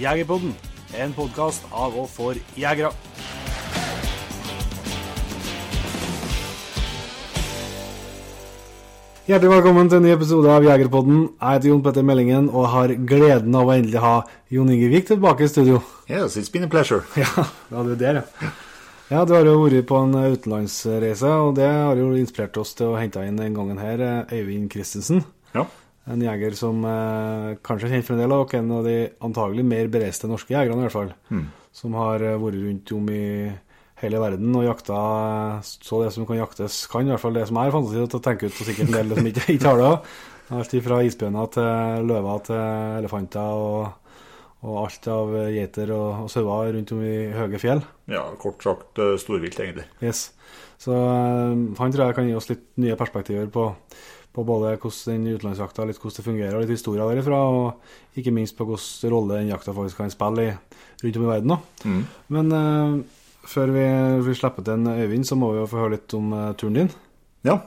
Jegerpodden, en podkast av og for jegere. Hjertelig velkommen til en ny episode av Jegerpodden. Jeg heter Jon Petter Meldingen og har gleden av å endelig ha Jon Inge Vik tilbake i studio. Yes, it's been a pleasure. Ja, ja du er der, ja. Ja, Du har jo vært på en utenlandsreise, og det har jo inspirert oss til å hente inn den gangen her Øyvind Christensen. Ja. En jeger som eh, kanskje kjent for en del av dere, en av de antagelig mer bereiste norske jegerne, i hvert fall. Mm. Som har eh, vært rundt om i hele verden og jakta eh, så det som kan jaktes kan, i hvert fall det som er fantasi til å tenke ut, og sikkert en del som ikke, ikke har det. Alt fra isbjørner til løver til elefanter og, og alt av geiter og, og sauer rundt om i høye fjell. ja, kort sagt eh, storvilt, egentlig. Yes. Så han tror jeg kan gi oss litt nye perspektiver på, på både hvordan den utenlandsjakta litt hvordan det fungerer, og litt historier derifra, og ikke minst på hvilken rolle den jakta faktisk kan spille i, rundt om i verden. Mm. Men uh, før vi, vi slipper til en Øyvind, så må vi jo få høre litt om uh, turen din. Ja.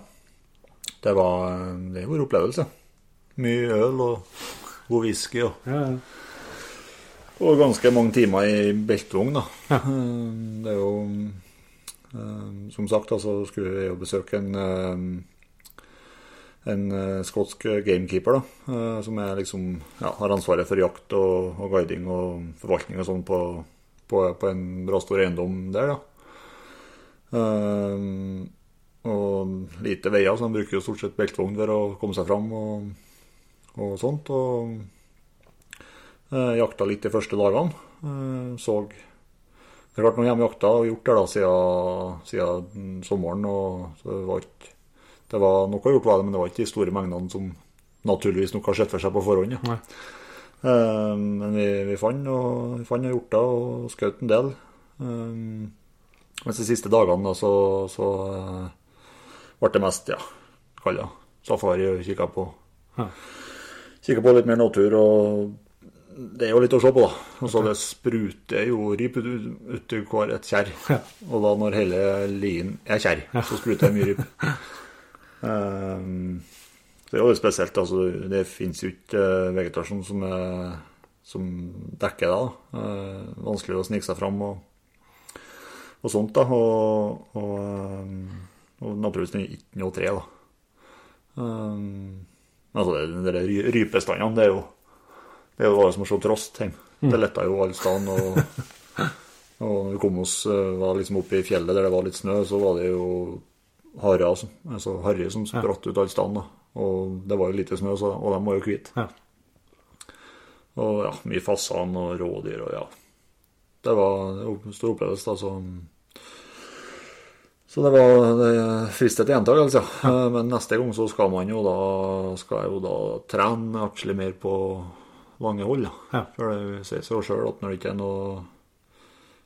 Det var det var en opplevelse. Mye øl og god whisky og, Ja, ja. og ganske mange timer i beltevogn, da. Ja. Eh, Det er jo Som sagt, altså, skulle jeg jo besøke en en eh, skotsk gamekeeper, da, eh, som er liksom, ja, har ansvaret for jakt og, og guiding og forvaltning og sånn på, på, på en bra stor eiendom der. da. Eh, og lite veier, så han bruker jo stort sett beltvogn for å komme seg fram og, og sånt. Og uh, jakta litt de første dagene. Uh, så Det har vært noen hjemmejakter og gjort det da siden, siden sommeren. og så det var ikke det var noe gjort, var det, men det var ikke de store mengdene som naturligvis nok har sett for seg på forhånd. Ja. Eh, men vi, vi fant og vi fant og hjorta og skjøt en del. Um, mens de siste dagene da, så, så uh, ble det mest ja, kalla safari og kikka på. Ja. Kikka på litt mer natur, og det er jo litt å se på, da. Altså, det spruter jo ryp ut, ut i hver et kjerr. Ja. Og da når hele lien er kjerr, så spruter det mye ryp. Um, det er jo spesielt. Altså, det fins jo ikke eh, vegetasjon som, er, som dekker det. da. Eh, vanskelig å snike seg fram og, og sånt. da. Og, og, um, og naturligvis ikke noe tre. da. Um, altså, det, det rypestandene, det er jo det er jo som å se trost hjemme. Det letta jo alle steder. Og, og vi kom oss eh, var liksom oppe i fjellet der det var litt snø, så var det jo harer, altså, altså harry som spratt ut alle steder. Og det var jo lite snø, så, og de var jo hvite. Ja. Og ja, mye fasan og rådyr og ja. Det var en stor opplevelse, da, så Så det var det fristet til gjentakelse, ja. Eh, Men neste gang så skal man jo da skal jeg jo da trene atskillig mer på lange hold, da. Ja. For det sier seg jo sjøl at når det ikke er noe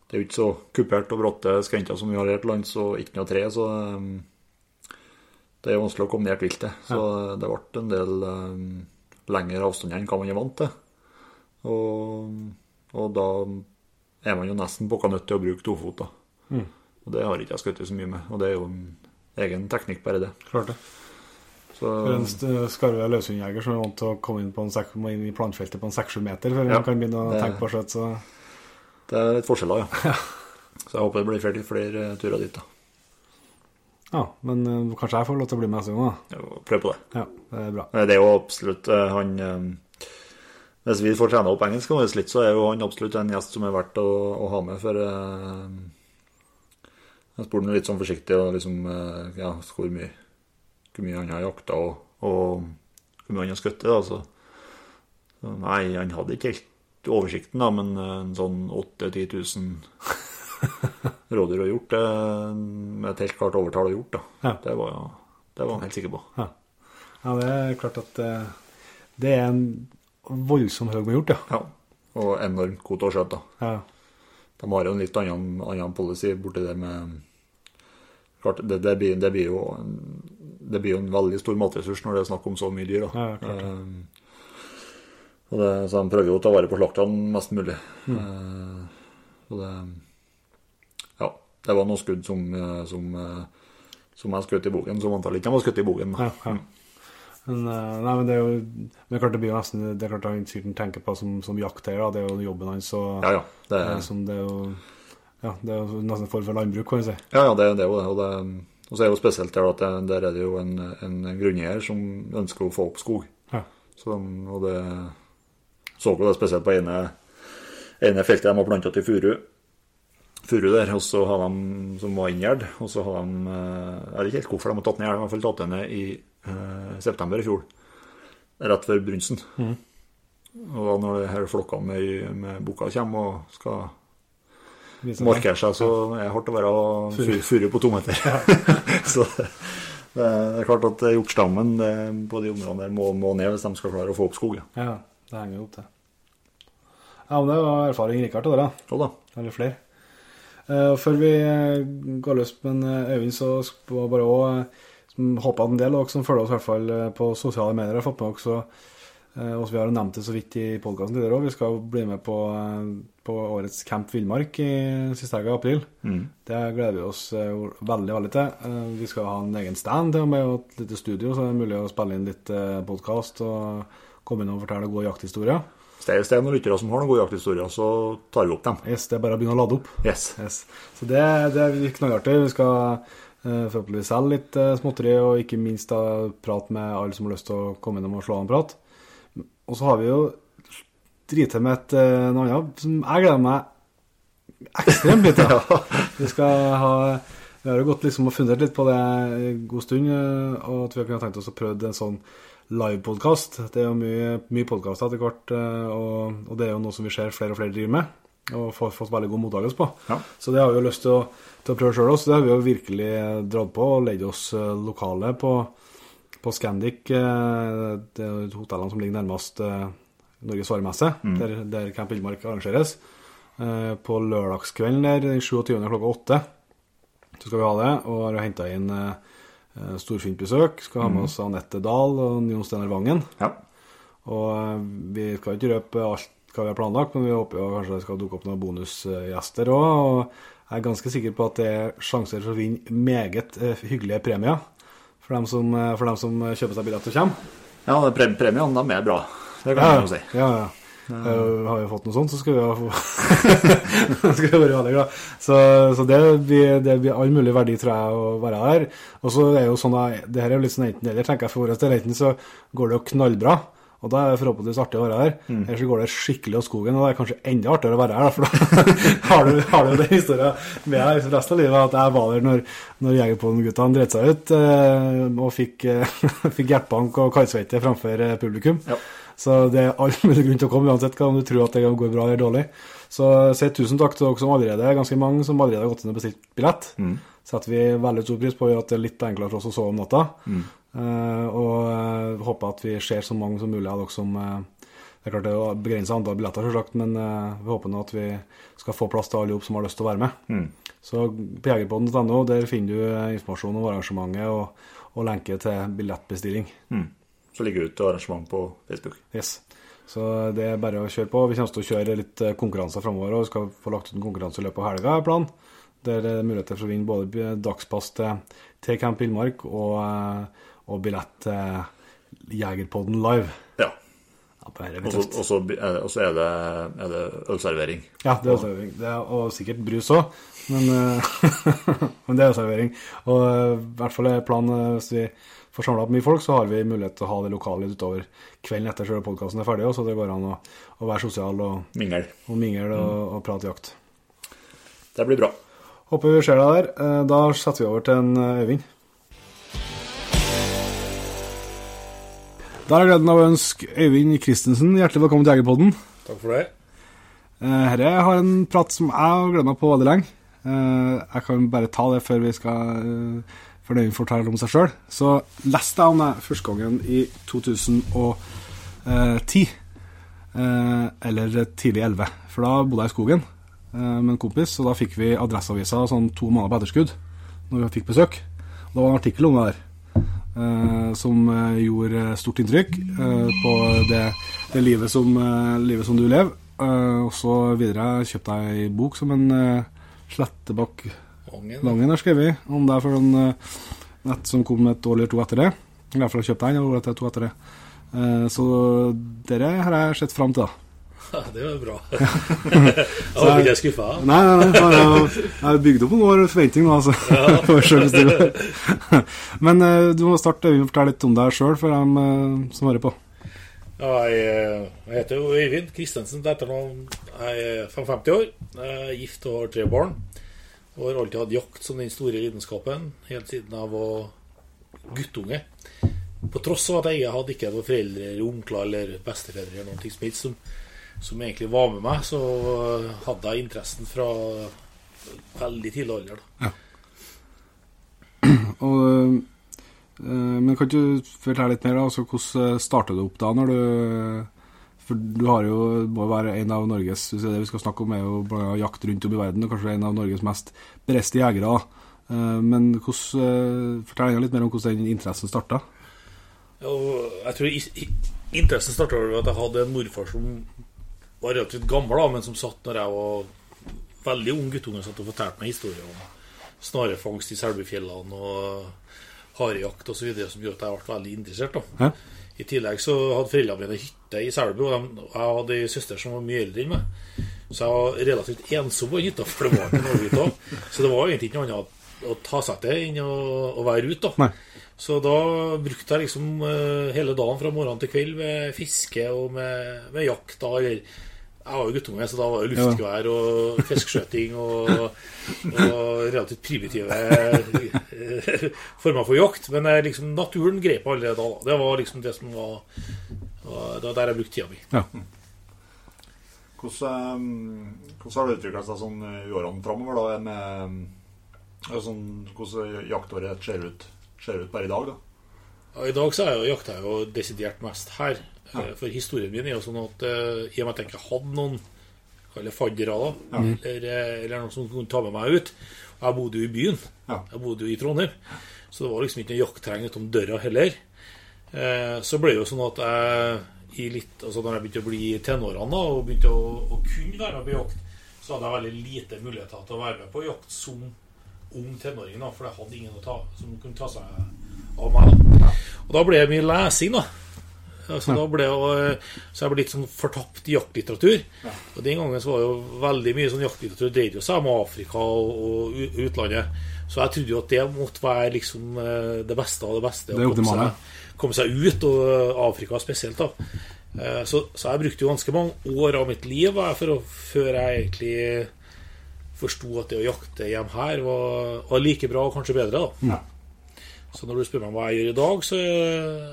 Det er jo ikke så kupert og bratte skrenter som vi har her til lands, og ikke noe tre, så um, det er vanskelig å komme ned et vilt til. Så det ble en del um, lengre avstander enn hva man er vant til. Og, og da er man jo nesten påkka nødt til å bruke tofoter. Mm. Og det har ikke jeg skutt så mye med. Og det er jo en egen teknikk, bare det. Klart det. Så For en skarve løshundjeger som er vant til å komme inn, på en må inn i planfeltet på en 6-7 meter før Ja, man kan begynne å det- tenke på skjøt, så det er litt forskjeller, ja. Så jeg håper det blir flere, flere turer dit, da. Ja, men uh, kanskje jeg får lov til å bli med neste gang, da. Prøv på det. Ja, det er bra. Det er jo absolutt uh, han eh, Hvis vi får trene opp engelsk og litt, så er jo han absolutt en gjest som er verdt å, å ha med, for uh, Jeg spurte litt sånn forsiktig og liksom eh, Ja, hvor mye, hvor mye han har jakta og, og hvor mye han har skutt. da, Så, så nei, han hadde ikke helt oversikten, da, men eh, en sånn 8000-10 000 rådyr og hjort, med et helt klart overtall av hjort, da. Ja. Det, var, det var han helt sikker på. Ja, det er klart at eh, det er en voldsom høg med hjort, ja. Ja, og enormt god til å skjøte. da. ja. De har jo en litt annen, annen policy borti der med Klart, det, det, blir, det, blir jo, det blir jo en veldig stor matressurs når det er snakk om så mye dyr. da. Ja, klart det, så de prøver jo å ta vare på slaktene mest mulig. Eh, og det Ja, det var noen skudd som, eh, som, eh, som jeg skjøt i bogen, som antallet ikke var skutt i bogen. Ja, ja. Men, eh, nei, men det er jo Men klart det blir jo nesten Det er klart han sikkert tenker på som, som jakteier. Det er jo jobben hans. Ja, ja. Det, som det er jo Ja, det er jo nesten en form for landbruk, kan vi si. ja, ja, det, det er jo det. Og, det, og så er det jo spesielt der at det, der er det jo en, en grunneier som ønsker å få opp skog. Ja. Så, og det så jo det spesielt på ene, ene feltet de har planta til furu. Furu der, og så har de som var inngjerd, og så har de eh, Jeg vet ikke helt hvorfor de har tatt ned gjerd, de har i tatt den ned i eh, september i fjor. Rett før brunsten. Og da når det her flokka med, med bukker kommer og skal markere seg, så er det hardt å være fu- furu på to meter. så det, det er klart at hjortstammen på de områdene der må, må ned hvis de skal klare å få opp skog. Ja. Det henger jo opp til. Ja, men det var erfaring Rikard dere, da. Jo da. Eller flere. Eh, før vi eh, går løs på en eh, Øyvind, så skal jeg bare òg håpe at en del av dere som følger oss i hvert fall på sosiale medier, har fått med dere og Vi har jo nevnt det så vidt i podkasten tidligere òg. Vi skal bli med på, på årets Camp Villmark i siste helga i april. Mm. Det gleder vi oss veldig veldig til. Vi skal ha en egen stand til og med, og et lite studio, så det er mulig å spille inn litt podkast og komme inn og fortelle gode jakthistorier. Hvis det er- noen lyttere som har noen gode jakthistorier, så tar vi opp dem. Yes, det er bare å begynne å lade opp. Yes. Yes. Så det, det er knallartig. Vi skal uh, forhåpentligvis selge litt uh, småtteri, og ikke minst da prate med alle som har lyst til å komme innom og slå av en prat. Og så har vi jo driti med et uh, noe annet som jeg gleder meg ekstremt litt til. Vi skal ha Vi har jo gått liksom og fundert litt på det en god stund, og at vi har tenkt oss å prøve en sånn livepodkast. Det er jo mye, mye podkaster etter hvert, eh, og, og det er jo noe som vi ser flere og flere driver med. Og får fått veldig god mottakelse på. Ja. Så det har vi jo lyst til å, til å prøve sjøl også. Det har vi jo virkelig dratt på og leid oss eh, lokale på, på Scandic. eh, Det er hotellene som ligger nærmest eh, Norges varemesse, der, der Camp Villmark arrangeres. Eh, På lørdagskvelden der, den 27. klokka åtte, så skal vi ha det. Og har henta inn eh, eh, storfintbesøk. Skal ha med oss Anette Dahl og Jon Steinar Vangen. Ja. Og eh, vi skal ikke røpe alt hva vi har planlagt, men vi håper jo kanskje det skal dukke opp noen bonusgjester òg. Og jeg er ganske sikker på at det er sjanser for å vinne meget eh, hyggelige premier for dem som, for dem som kjøper seg billett og kommer. ja premiene, de er bra. Det kan man jo si. ja, ja. Eh, har vi fått noe sånt, så skal vi ha skal vi være veldig glad. Så, så det, blir, det blir all mulig verdi, tror jeg, å være her. Og så er jo sånn det her er jo litt sånn enten-eller, tenker jeg for vår del. Enten så går det jo knallbra, og da er det forhåpentligvis artig å være her. Eller så går det skikkelig av skogen, og det er kanskje enda artigere å være her, da, for da har du, har du den historien med deg For resten av livet at jeg var der når, når Jegerpollen-guttene dreit seg ut eh, og fikk, eh, fikk hjertebank og kaldsvette framfor eh, publikum. Ja. Så det er all mulig grunn til å komme, uansett hva om du tror at det går bra eller dårlig. Så si tusen takk til dere som allerede er ganske mange som allerede har gått inn og bestilt billett. Setter vi veldig stor pris på, at det er litt enklere for oss å sove om natta. Eh, og eh, håper at vi ser så mange som mulig av dere som eh, Det er klart det er begrensa antall billetter, selvsagt, men vi håper nå at vi skal få plass til alle som har lyst til å være med. Så på jegerpodden.no der finner du informasjon om arrangementet og, og lenke til billettbestilling. Mm. Så ligger det ut arrangement på Facebook. Yes. Så det er bare å kjøre på. Vi kommer til å kjøre litt eh, konkurranser framover, og vi skal få lagt ut en konkurranse i løpet av helga, er planen. Der det er muligheter for å vinne både dagspass til, til Camp Villmark og, eh, og billett til Jegerpodden live. Ja. Og så- er det- er det, er det ølservering. Ja, det er ølservering. Det er, og sikkert brus òg, men, eh, men det er ølservering. Og eh, i hvert fall er planen eh, hvis vi får samla opp mye folk, så har vi mulighet til å ha det lokale utover kvelden etter selve podkasten er ferdig, også, så det går an å, å være sosial og, Mingel. og mingle og, og prate jakt. Det blir bra. Håper vi ser deg der. Eh, Da setter vi over til en eh, Øyvind. Da er det gleden av å ønske Øyvind Christensen hjertelig velkommen til Jegerpodden. Takk for det. Eh, Herre har en prat som jeg har gleda meg på veldig lenge. Eh, Jeg kan bare ta det før vi skal eh, det hun forteller om seg sjøl. Så leste jeg om det første gangen i 2010. eh, Eller tidlig 11. For da bodde jeg i skogen eh, med en kompis, og da fikk vi Adresseavisa sånn to måneder på etterskudd når vi fikk besøk. Og det var en artikkel om det der. eh, som gjorde stort inntrykk på det, det livet, som, livet som du lever. Og så videre kjøpte jeg ei bok som en Slettebakk Vangen. Langen har skrevet om det for en eh, nett som kom et år eller to etter det. I hvert fall kjøpte en og eller to etter det. Eh, så dere har jeg sett fram til, da. Ja, det var bra. jeg håper ikke jeg skuffa. Nei, nei, nei. Jeg, jeg har bygd opp noen år forventning nå, altså. For. Men eh, du må starte Øyvind, fortelle litt om deg sjøl for dem som hører på. Ja, jeg, jeg heter jo Øyvind Kristensen til etternavn. Jeg er 55 år, jeg er gift og har tre barn. Og har alltid hatt jakt som den store lidenskapen, helt siden jeg var guttunge. På tross av at jeg hadde ikke noen foreldre, eller onkler eller bestefedre eller noe som som, som egentlig var med meg, så hadde jeg interessen fra veldig tidlig alder. da. Og, eh, men kan du fortelle litt mer? Altså, hvordan startet du opp da? når du For du har jo, må være en av Norges det det vi skal snakke om, er jo jakt rundt om i verden, og kanskje en av Norges mest bereste jegere. Eh, Men hvordan, eh, fortell litt mer om hvordan den interessen starta. Jeg tror interessen starta ved at jeg hadde en morfar som var relativt gammel, men som satt når jeg var veldig ung guttunge satt og fortalte meg historier om snarefangst i Selbufjellene og harejakt osv. som gjorde at jeg ble veldig interessert. da. Ja. I tillegg så hadde foreldrene mine hytte i Selbu, og de- jeg hadde ei søster som var mye eldre enn meg. Så jeg var relativt ensom på hytta, for det var ikke noe ute. Så det var egentlig ikke noe annet å ta seg til enn å, å være ute. da. Nei. Så da brukte jeg liksom eh, hele dagen fra morgen til kveld med fiske og med, med jakt. da, eller Jeg var jo guttunge, så da var det luftgevær og fiskeskjøting og, og relativt primitive eh, former for jakt. Men eh, liksom, naturen grep allerede da. Det var liksom det som var, var Det var der jeg brukte tida mi. Ja. Hvordan, eh, hvordan har det utvikla seg sånn i årene framover, da? Med, sånn, hvordan jaktåret ser ut, ser ut bare i dag, da? Ja, I dag så er jo, jakter jeg jo desidert mest her. Eh, For historien min er jo sånn at eh, i og med at jeg ikke hadde noen eller faddere da, eller, eh, eller noen som kunne ta med meg ut Og jeg bodde jo i byen. Ja. Jeg bodde jo i Trondheim. Så det var liksom ikke noe jaktterreng utom døra heller. Eh, så ble det jo sånn at jeg i litt, altså når jeg begynte å bli i tenårene og begynte å, å kunne være med på jakt, så hadde jeg veldig lite muligheter til å være med på jakt som ung tenåring. da, For jeg hadde ingen ta, som kunne ta seg av meg. da. Og da ble det mye lesing, da. Altså, da ble jeg, så jeg ble litt sånn fortapt i jaktlitteratur. Og den gangen så var jo veldig mye sånn jaktlitteratur dreide seg om Afrika og, og utlandet. Så jeg trodde jo at det måtte være liksom eh, det beste av det beste. Det å komme seg, komme seg ut, og eh, Afrika spesielt. da. Eh, Så, så jeg brukte jo ganske mange år av mitt liv for før jeg egentlig forsto at det å jakte hjem her var, var like bra og kanskje bedre. da. Ja. Så når du spør meg hva jeg gjør i dag, så,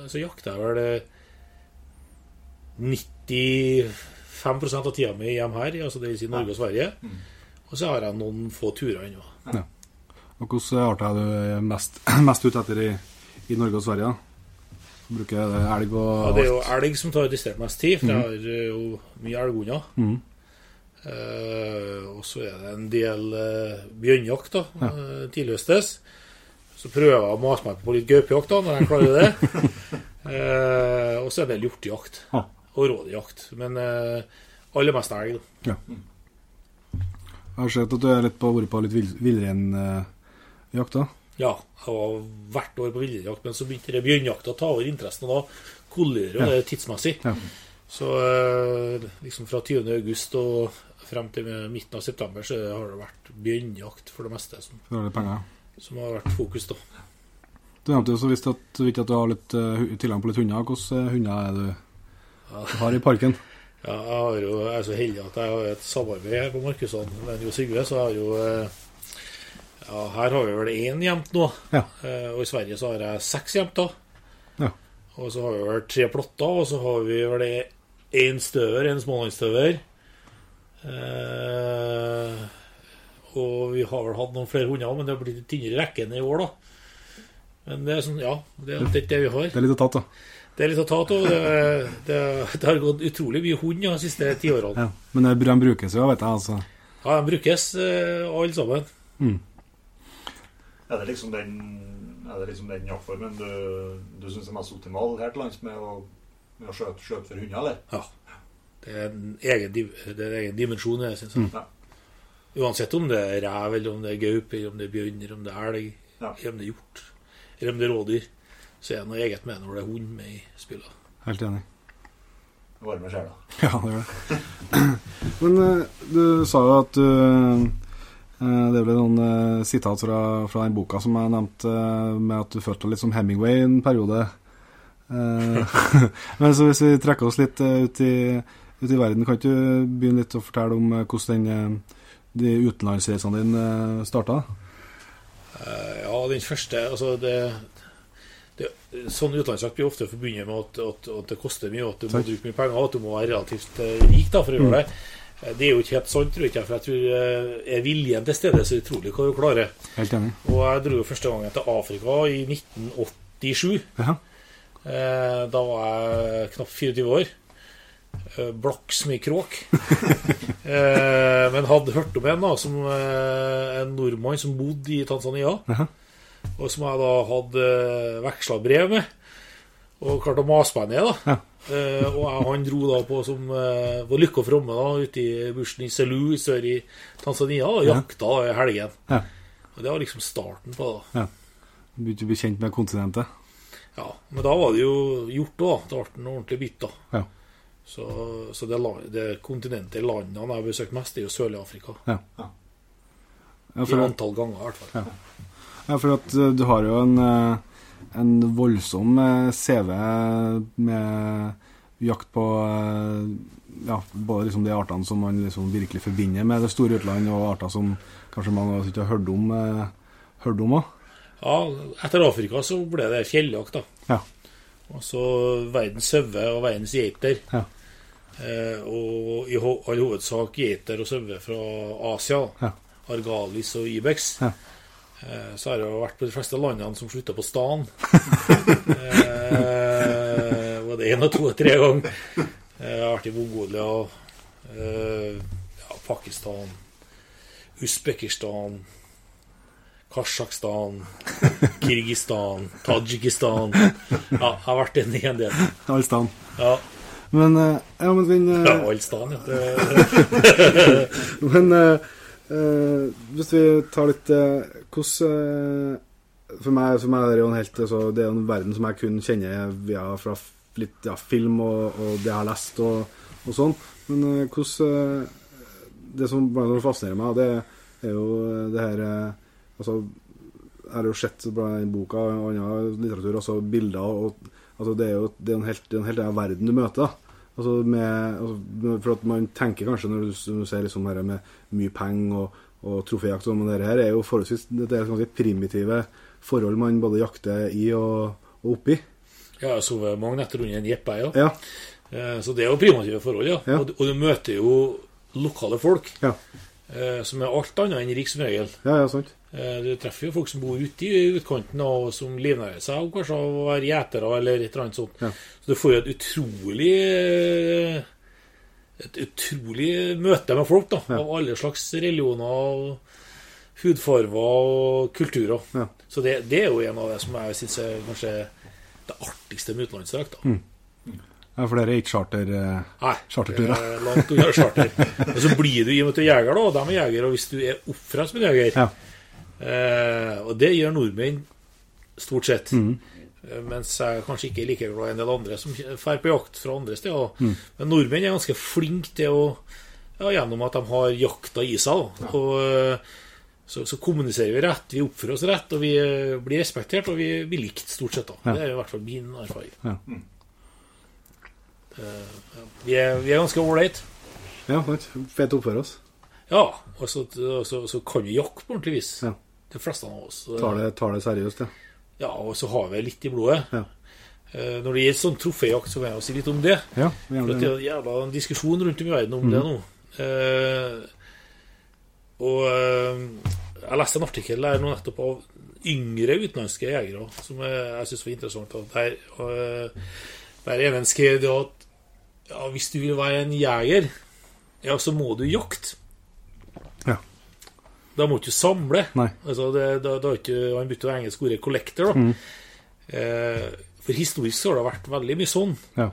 så jakter jeg vel eh, 95 av tida mi hjem her, altså det vil si Norge og Sverige. Og så har jeg noen få turer ennå. Og hvordan arter er du mest, mest ute etter i, i Norge og Sverige? da? Bruker det elg og alt? Ja, det er jo elg som tar distrert mest tid, for jeg har eh, jo mye elghunder. Mm. Uh, og så er det en del uh, bjørnjakt da, uh, tidligøstes. Så prøver jeg å mase meg på litt gaupejakt da, når jeg klarer det. uh, og så er det hjortejakt Ja. Og rådjakt. Men eh, aller mest elg. da. Jeg har sett at du er litt på, vært på litt vill- villreinjakt da. Ja, jeg var hvert år på villreinjakt, men så begynte det bjørnjakta å ta over interessen, og da kolliderer jo Ja. det tidsmessig. Ja. Så eh, liksom fra 20. august og frem til midten av september så har det vært bjørnjakt for det meste som, For alle penger. som har vært fokus, da. Du nevnte jo så visst at, at du har litt uh, tilgang på litt hunder. Hvilke eh, hunder er det du har i parken? Ja, jeg, har jo, jeg er så heldig at jeg har et samarbeid her på Markusson med Jo Sigve, så jeg har jo eh, Ja, her har vi vel én gjemt nå. Ja. Eh, Og i Sverige så har jeg seks gjemter. Ja. Og så har vi vel tre plotter, og så har vi vel én støver, en smålandsstøver. Eh, og vi har vel hatt noen flere hunder, men det har blitt tynnere rekke enn i år, da. Men det er sånn, ja, det er det, vi har. Det er litt tatt, da. Det er litt å ta av. Det, det, det har gått utrolig mye hund de siste ti årene. Ja. Men det- de brukes jo, vet jeg. altså. Ja, de brukes eh, alle sammen. Mm. Er det liksom den, er det liksom den jaktformen du, du syns er mest optimal her til lands med å, med å skjøte, skjøte for hunder, eller? Ja. Det er en egen, det er en egen dimensjon, jeg synes. Mm. Ja. Uansett om det er rev, eller om det er gaupe, eller om det er bjørn, eller om det er elg, Ja. eller om det er hjort, eller om det er rådyr, så er det noe eget med når det er hund med i spillet. Helt enig. Varme sjela. Ja, det gjør det. Men eh, du sa jo at du eh, Det er vel noen eh, sitat fra, fra den boka som jeg nevnte, eh, med at du følte deg litt som Hemingway en periode. Eh, Men så hvis vi trekker oss litt eh, ut i, ut i verden, kan ikke du begynne litt å fortelle om eh, hvordan den, eh, de utenlandsreisene dine eh, starta? Eh, ja, den første Altså, det, det Sånn utenlandsjakt blir ofte forbundet med at, at, at det koster mye, at du må bruke mye penger, at du må være relativt eh, rik da, for å gjøre det. Eh, Det er jo ikke helt sant, tror jeg ikke, for jeg tror eh, er viljen til stede, så det utrolig hva du klarer. Helt enig. Og jeg dro jo første gangen til Afrika i 1987. Ja. Da var jeg knapt 24 år. Blakk som ei kråk. Men hadde hørt om en da som en nordmann som bodde i Tanzania. Jaha. Og som jeg da hadde veksla brev med. Og klarte å mase meg ned, da. Ja. Eh, og jeg, han dro da på som uh, var lykke og fromme da, ute i bushen i Selou sør i Tanzania og jakta da i helgen. Ja. Og det var liksom starten på det. Begynte å bli kjent med kontinentet. Ja, Men da var det jo gjort òg. Da ble den ordentlig bitt, da. Ja. Så, så det, det kontinentet, landene jeg har besøkt mest, er jo Sørlig-Afrika. Ja, I antall ganger, i hvert fall. ja, for at eh, du har jo en, eh, en voldsom eh, CV med jakt på ja, både liksom de artene som man liksom virkelig forbinder med det store utland, og arter som kanskje mange av oss ikke har hørt om. hørt om. Ja, etter Afrika så ble det fjelljakt, da. Ja. Og så verdens sauer og verdens geiter. Ja. Eh, og i ho all hovedsak geiter og sauer fra Asia. Ja. Argalis og Ibex. Ja. Eh, så har jeg jo vært på de fleste landene som slutter på stan. eh, både én og to og tre ganger. Eh, Jeg har vært i Mongolia, eh, ja, Pakistan, Usbekistan, Kasjokstan, Kirgistan, Tadsjikistan Ja, jeg har vært inne i en del. Allstan. Ja, Men, eh, ja, men, den, ja Allstan, ja. Det, Men eh, hvis vi tar litt eh, Hvordan eh, for, meg, for er det jo en helt altså, Det er jo en verden som jeg kun kjenner via fra litt ja, film og, og det jeg har lest og, og sånn. Men hvordan eh, Det som blant annet fascinerer meg, det er jo det her eh, Altså jeg har jo sett blant boka og annen litteratur, altså bilder og altså Det er jo det er en helt, det helt verden du møter. da. Altså med, altså, for at Man tenker kanskje når du, når du ser liksom her med mye penger og, og troféjakt, sånn, men det her er jo forholdsvis det er ganske primitive forhold man både jakter i og, og oppi. jeg har sovet mange netter under en jeppe, ja. Ja. Eh, Så det er jo primitive forhold, ja. Ja. Og, du- og du møter jo lokale folk, Ja. Eh, som er alt annet enn rik som regel. ja, ja, sant. Eh, Du treffer jo folk som bor ute i utkanten, og som livnærer seg av kanskje av å være gjetere eller et eller annet sånt. Ja. Så du får jo et utrolig eh, Et utrolig møte med folk, da. Ja. Av alle slags religioner og hudfarger og kulturer. Ja. Så det, det er jo en av det som jeg syns er kanskje det artigste med utenlandsdrakt. Mm. Ja, for dere er ikke charter... eh, Nei, Charterturer. er langt unna charter. Og så blir du i og med at du er jeger, da, og de er jegere. og hvis du er oppfra som en jeger Ja. eh, Og det gjør nordmenn stort sett. Mhm. Eh, Mens jeg kanskje ikke er like glad i en del andre som drar på jakt fra andre steder. Mm. Men nordmenn er ganske flinke til å ja, Gjennom at de har jakta i seg. Ja. Og eh, så, så kommuniserer vi rett, vi oppfører oss rett, og vi blir respektert, og vi blir likt stort sett. da Ja. Det er i hvert fall min erfaring. Ja. Eh, vi, er, vi er ganske ålreite. ja, sant. Fett å oppføre oss. Ja, og så, så, så kan vi jakte på ordentlig vis. Ja. De fleste av oss. Tar det, tar det seriøst, ja. Ja, og så har vi litt i blodet. Ja. Eh, Når det gjelder sånn troféjakt, så vil jeg si litt om det. Ja, For det det. er en jævla diskusjon rundt om i verden om det nå. Eh, og eh, jeg leste en artikkel der nå nettopp av yngre utenlandske jegere som jeg, jeg syns var interessant. Der, eh, der ene skrev det at ja, hvis du vil være en jeger, ja, så må du jakte. Ja. Da må du ikke samle. Nei. Altså, det, da, da ikke han begynte å engelsk ordet 'collector'. da. Eh, for historisk så har det vært veldig mye sånn Ja.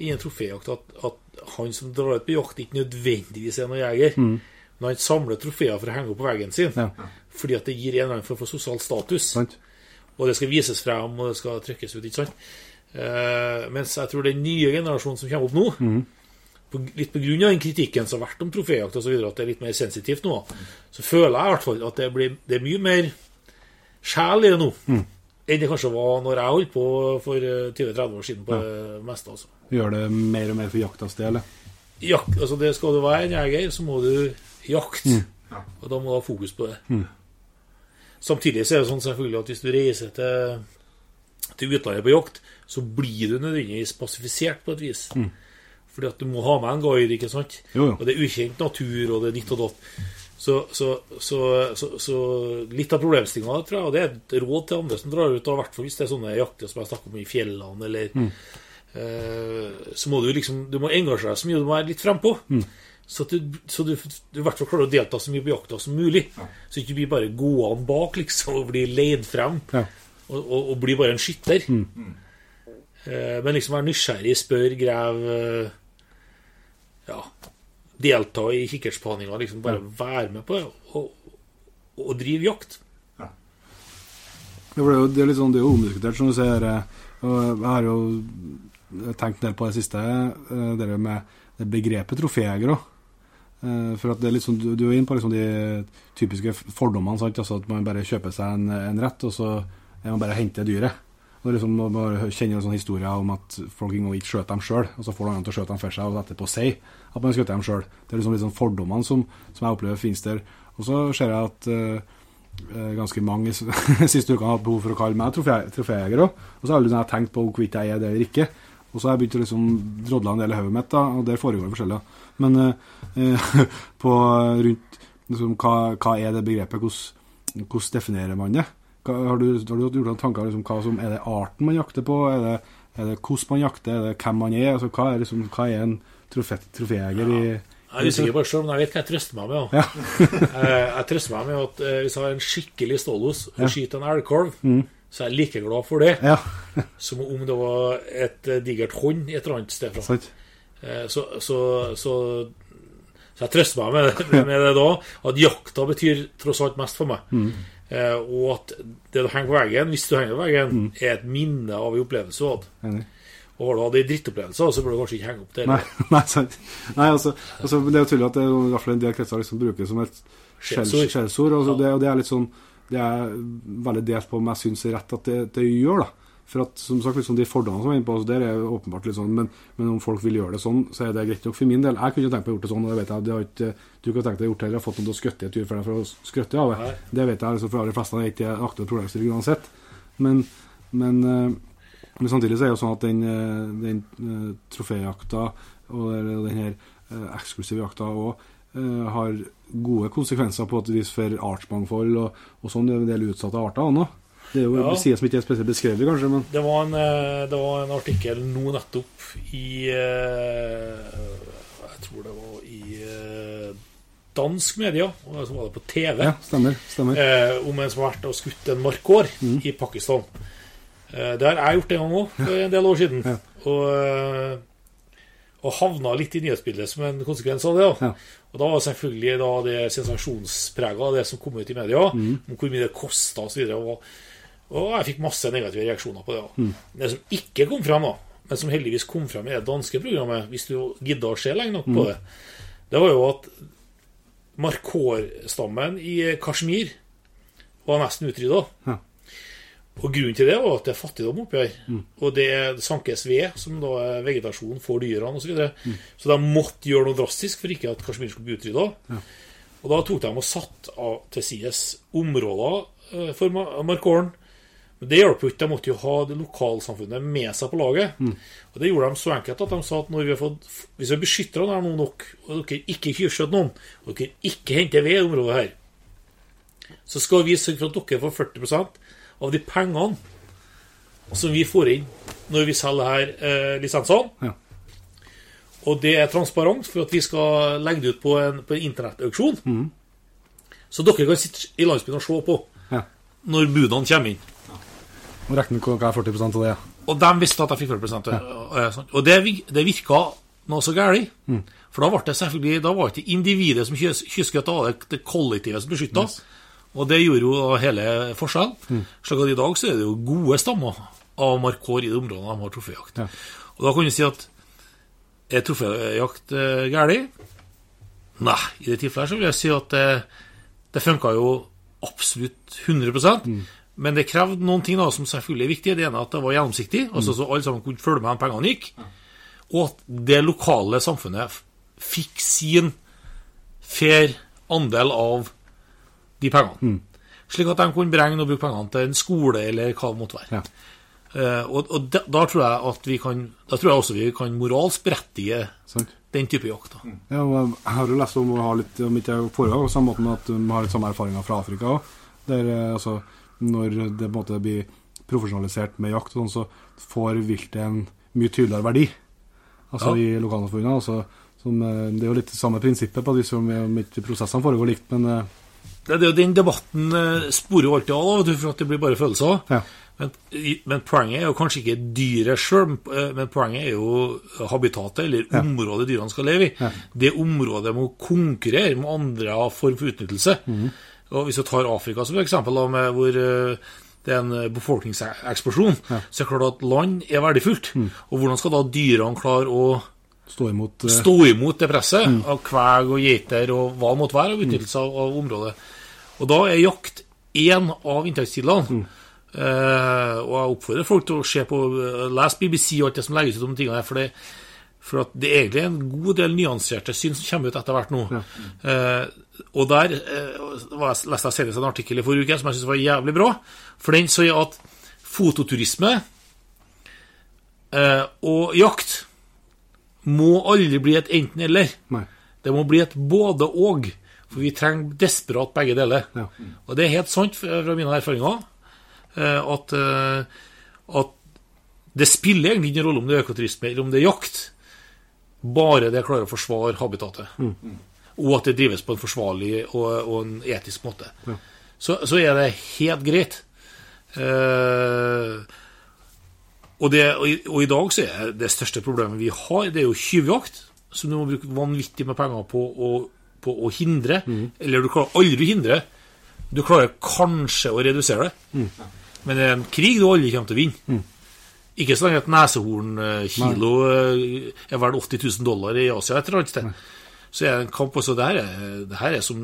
i en troféjakt at, at han som drar ut på jakt, ikke nødvendigvis er noen jeger. Men han samler trofeer for å henge opp på veggen sin. Ja. Fordi at det gir en eller annen form for sosial status. Sant. Og det skal vises frem, og det skal trykkes ut. ikke sant? Eh, mens jeg tror den nye generasjonen som kommer opp nå, på, litt pga. den kritikken som har vært om troféjakt osv., at det er litt mer sensitivt nå, så føler jeg i hvert fall at det, blir, det er mye mer sjel i det nå enn det kanskje var når jeg holdt på for eh, 20-30 år siden på det meste. altså. Gjør det mer og mer for jaktas del? eller? Jakt, altså det Skal du være en jeger, så må du jakte. Og da må du ha fokus på det. Samtidig så er det sånn selvfølgelig at hvis du reiser til, til utlandet på jakt, så blir du nødvendigvis pasifisert på et vis. Fordi at du må ha med en guide, ikke sant? Jo, jo. Og det er ukjent natur, og det er nytt og datt. Så, så, så, så, så litt av problemstillinga, tror jeg, og det er et råd til andre som drar ut, i hvert fall hvis det er sånne jakter som jeg snakker om i fjellene, eller eh, Så må du liksom Du må engasjere deg så mye, du må være litt frempå. Så at du, så du, du i hvert fall klarer å delta så mye på jakta som mulig. Så ikke du blir bare gående bak liksom, og blir leid frem. Ja. Og, og, og blir bare en skytter. Eh, men liksom være nysgjerrig, spør, grev eh, Ja. Delta i kikkertspaninga. Liksom bare være med på det. Og, og drive jakt. Ja, det, jo, det er litt sånn, det er jo omdiskutert, som du sier. eh, Og jeg har jo tenkt en del på det siste, det med det begrepet troféjeger òg. For at det er litt sånn, du du er inne på liksom de typiske fordommene. Sant? Altså at man bare kjøper seg en, en rett, og så er man bare hente dyret. Og liksom, man kjenner en sånn historie om at folk ikke skjøt dem sjøl, og så får noen til å skjøte dem for seg, og etterpå si at man skjøt dem sjøl. Det er liksom litt sånn fordommene som, som jeg opplever finnes der. Og så ser jeg at eh, eh, ganske mange siste ukene har hatt behov for å kalle meg trofé- troféjeger òg. Og så har jeg tenkt på hvorvidt jeg er det eller ikke. Og så har jeg begynt å liksom drodle en del i hodet mitt, da, og der foregår det forskjeller. Men eh, eh, på rundt liksom, hva, hva er det begrepet? Hvordan definerer man det? Har, du, har du gjort noen tanker liksom, hva som Er det arten man jakter på? Er det, er det hvordan man jakter? Er det hvem man er? Altså, hva, er liksom, hva er en troféjeger ja. i Jeg er usikker på det sjøl, men jeg vet hva jeg trøster meg med. Ja. Eh, jeg trøster meg med at eh, hvis jeg har en skikkelig stålos og skyter en elgkalv, så er jeg like glad for det Ja, som om det var et eh, digert hånd et eller annet sted fra. Så, så, så, så jeg trøster meg med, med det da, at jakta betyr tross alt mest for meg. Eh, og at det du henger på veggen, hvis du henger på veggen, er et minne av en opplevelse du hadde. Enig. Og har du hatt ei drittopplevelse, så burde du kanskje ikke henge opp det. Nei, nei, sant. Nei, altså, altså, det er jo tydelig at det er i hvert fall en del kretser liksom bruker det som et skjells- Skjellsord. Altså, Ja. det, og det er litt sånn Det er veldig delt på om jeg syns er rett at det, det gjør, da. For at, som sagt, liksom de fordommene som er inne på, altså, der er jo åpenbart litt sånn, men, men om folk vil gjøre det sånn, så er det greit nok for min del. Jeg kunne ikke tenkt meg å gjort det sånn, og det vet jeg. Det har ikke, du kunne tenkt deg å gjort det, eller fått noen til å skøtte i et dyr for deg for å skrøtte av det. Det vet jeg, liksom, for de fleste er ikke en aktuell problemstilling uansett. Men, men, eh, men samtidig så er det jo sånn at den, eh, den eh, troféjakta og den her eksklusive jakta òg har gode konsekvenser på et vis for artsmangfold og, og sånn. Det er en del utsatte arter òg nå. Det er jo Ja. sider som ikke er spesielt beskrevet, kanskje, men Det var en, eh, det var en artikkel nå nettopp i eh, Jeg tror det var i eh, dansk media, og så var det på TV, ja, stemmer. stemmer. om en som har vært og skutt en markår i Pakistan. Det har jeg gjort en gang òg, for en del år siden. Ja. Og, og havna litt i nyhetsbildet som en konsekvens av det. Ja. Og da var selvfølgelig da det sensasjonsprega, det som kom ut i media, om hvor mye det kosta osv. Og, og jeg fikk masse negative reaksjoner på det. Mm. Det som ikke kom fram, da, men som heldigvis kom fram i det danske programmet, hvis du gidder å se lenge nok på det, det var jo at markårstammen i Kashmir var nesten utrydda. Ja. Og grunnen til det var at det er fattigdom oppi her. Og det sankes ved, som da er vegetasjon for dyrene osv. Så, videre. så de måtte gjøre noe drastisk for ikke at Kashmir skulle bli utrydda. Og da tok de og satt av til sides områder eh, for ma- markåren. Men det hjalp jo ikke. De måtte jo ha det lokalsamfunnet med seg på laget. Og det gjorde de så enkelt at de sa at når vi fått, hvis vi beskytter dem nå nok, og dere ikke tjuvskjøter noen, og dere ikke henter ved i området her, så skal vi sørge for at dere får 40% av de pengene som vi får inn når vi selger her eh, lisensene. Ja. Og det er transparent for at vi skal legge det ut på en, på en internettauksjon. Så dere kan sitte i landsbyen og se på Ja. når budene kommer inn. Og regner med hva er 40% av det, ja. Og de visste at jeg fikk 40 ja. Og det, det virka noe så galt. For da var det selvfølgelig Da var det ikke individet som kys- kysket av det, det kollektivet som beskytta. Og det gjorde jo hele forskjellen. Slik at i dag så er det jo gode stammer av markår i de områdene de har troféjakt. Ja. Og da kan du si at er troféjakt uh, galt? Nei, i det tilfellet så vil jeg si at det, det funka jo absolutt 100 Men det krevde noen ting da som selvfølgelig er viktige. Det ene er at det var gjennomsiktig, altså så alle sammen kunne følge med når pengene gikk. Og at det lokale samfunnet fikk sin fair andel av de pengene. Slik at de kunne beregne og bruke pengene til en skole eller hva det måtte være. Ja. Uh, og og da, da tror jeg at vi kan Da tror jeg også vi kan moralsk berettige den type jakt. da. Ja, og jeg har jo lest om å ha litt om ikke foregår på samme måten at de har litt samme erfaringer fra Afrika òg. Der eh, altså når det på en måte blir profesjonalisert med jakt, sånn, så får viltet en mye tydeligere verdi. Altså Ja. i lokalsamfunnene. Altså, som, eh, det er jo litt samme prinsippet på de som om ikke prosessene foregår likt, men eh, Det, det, er jo den debatten eh, sporer jo alltid av, for at det blir bare følelser. ja. Men, men poenget er jo kanskje ikke dyret sjøl, men poenget er jo habitatet, eller Ja. området dyrene skal leve i. Ja. Det området må konkurrere med andre form for utnyttelse. Mhm. Og Hvis du tar Afrika som eksempel, med hvor eh, det er en befolkningseksplosjon, befolkningseksplosjon, så er det klart at land er verdifullt. Mm. Og hvordan skal da dyrene klare å stå imot eh, stå imot det presset Mm. av kveg og geiter og hva det måtte være av utnyttelse av, av området. Og da er jakt én av inntektskildene. Mm. Eh, og jeg oppfordrer folk til å se på eh, lese BBC og alt det som legges ut om tingene her, for det, for at det er egentlig en god del nyanserte syn som kommer ut etter hvert nå. Eh, og der eh, var jeg, leste jeg senest en artikkel i forrige uke som jeg syntes var jævlig bra. For den sier at fototurisme eh, og jakt må aldri bli et enten-eller. Det må bli et både-og. For vi trenger desperat begge deler. Ja. Og det er helt sant fra mine erfaringer eh, at, eh, at det spiller egentlig ingen rolle om det er økoturisme eller om det er jakt, bare det klarer å forsvare habitatet. Og at det drives på en forsvarlig og, og en etisk måte. Så, så er det helt greit. Eh, og, det, og, i, og i dag så er det største problemet vi har, det er jo tyvjakt. Som du må bruke vanvittig med penger på å, på å hindre. Eller du klarer aldri å hindre. Du klarer kanskje å redusere det. Men det er en krig du aldri kommer til å vinne. Ikke så lenge et nesehornkilo eh, er verdt 80 000 dollar i Asia et eller annet sted. Så er det en kamp også. der. er, det her er som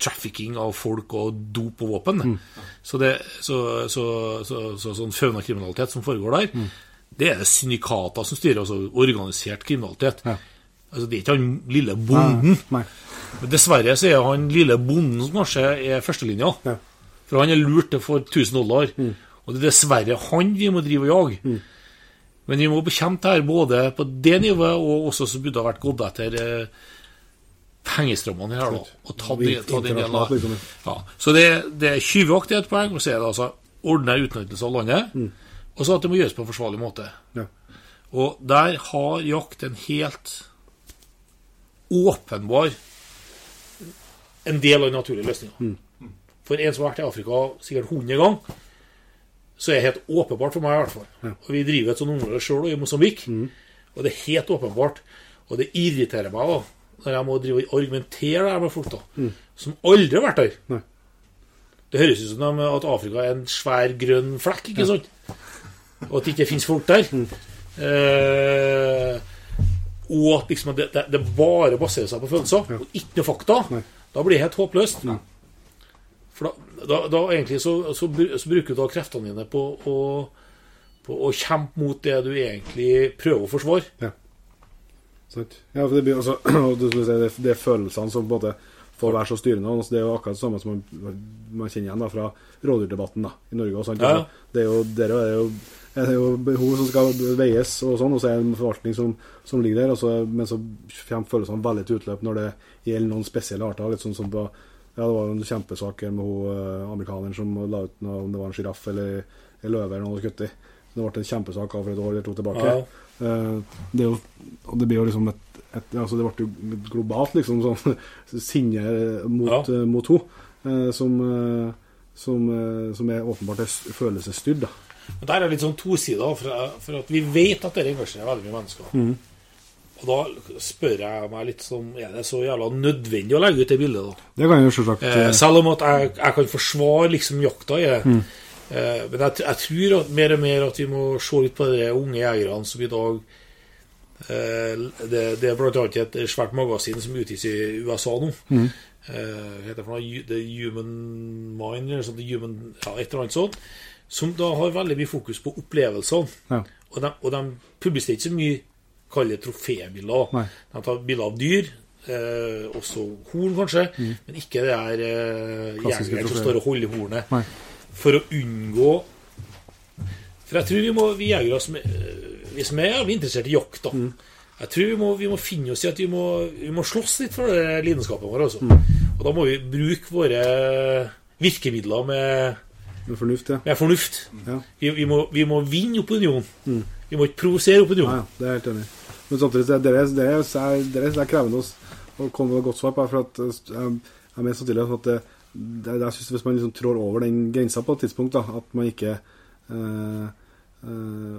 trafficking av folk og dop og våpen. Mm. Så, det, så, så, så, så sånn faunakriminalitet som foregår der, det er det syndikater som styrer, altså organisert kriminalitet. Ja. Altså, det er ikke han lille bonden. Nei. Men dessverre så er han lille bonden som kanskje er førstelinja. Ja. For han er lurt til for 1000 dollar. Og det er dessverre han vi må drive og jage. Men vi må bekjempe det her både på det nivået, og også som burde ha vært gått etter eh, pengestrømmene her, da. Og ta, de, ta den av Internasjonalt, liksom. ja. Så det, det er tyvjakt er et poeng, og så er det altså ordinær utnyttelse av landet. Og så at det må gjøres på en forsvarlig måte. Ja. Og der har jakt en helt åpenbar en del av den naturlige løsninga. For en som har vært i Afrika sikkert 100 ganger, så er det helt åpenbart for meg i hvert fall. Og vi driver et sånt område sjøl, i Mosambik, og det er helt åpenbart. Og det irriterer meg da, når jeg må drive og argumentere der med folk da, som aldri har vært der. Nei. Det høres ut som at Afrika er en svær grønn flekk, ikke sant? Og at det ikke finnes folk der. Eh, og at liksom det, det, bare baserer seg på følelser, og ikke noe fakta. Nei. Da blir det helt håpløst. For da, da, da egentlig så, så, så bruker du da kreftene dine på å, på å kjempe mot det du egentlig prøver å forsvare. Ja. Sant. Ja, for det blir altså, det, det, det er følelsene som på en måte får være så styrende. Altså, det er jo akkurat det samme som man, man kjenner igjen da, fra rådyrdebatten da, i Norge. Og, sant? Ja. Altså, det er jo, der er jo, er jo behov som skal veies, og sånn, og så er det en forvaltning som, som ligger der. Og så, men så kommer følelsene veldig til utløp når det gjelder noen spesielle arter. Litt sånn som på ja, Det var en kjempesak med hun eh, amerikaneren som la ut noe, om det var en sjiraff eller en løve eller noe skutt i. Det ble en kjempesak av for et år eller to tilbake. Ja. Eh, det, er jo, og det blir jo liksom et, et altså Det ble jo globalt, liksom, sånn sinne mot, Ja. eh, mot henne. som, eh, som, eh, som er åpenbart er følelsesstyrt. da. Men der er litt sånn tosider, for, for at vi vet at det engasjerer veldig mye mennesker. Og da spør jeg meg litt sånn Er det så jævla nødvendig å legge ut det bildet, da? Det kan jo selvsagt Eh, selv om at jeg, jeg kan forsvare liksom jakta i det. Eh, men jeg, jeg tror at mer og mer at vi må se litt på de unge jegerne som i dag eh, det, det er annet et svært magasin som utgis i USA nå. Mm. hva heter for noe? The Human Mind, eller sånt, Human, ja, et eller annet sånt. Som da har veldig mye fokus på opplevelsene. Ja. Og de, og de publiserer ikke så mye Kall det trofébilder. Nei. De tar bilder av dyr, eh, også horn kanskje, men ikke det der eh, jegeren som står og holder hornet. Nei. For å unngå For jeg tror vi må, vi jegere som, er- vi som er jævlig interessert i jakt, da Jeg tror vi må, vi må finne oss i at vi må, vi må slåss litt for det lidenskapen vår. Altså. Og da må vi bruke våre virkemidler med, Med fornuft, ja. med fornuft. Ja. Vi, vi, må, vi må vinne opinion. Vi må ikke provosere opinion. ja, det er jeg helt enig. Men samtidig så det, det, er, det, er, det er krevende å- komme med et godt svar på. For at eh, jeg jeg mener så sannsynlig at det, det, jeg synes Hvis man liksom trår over den grensa på et tidspunkt, da, at man ikke eh, eh,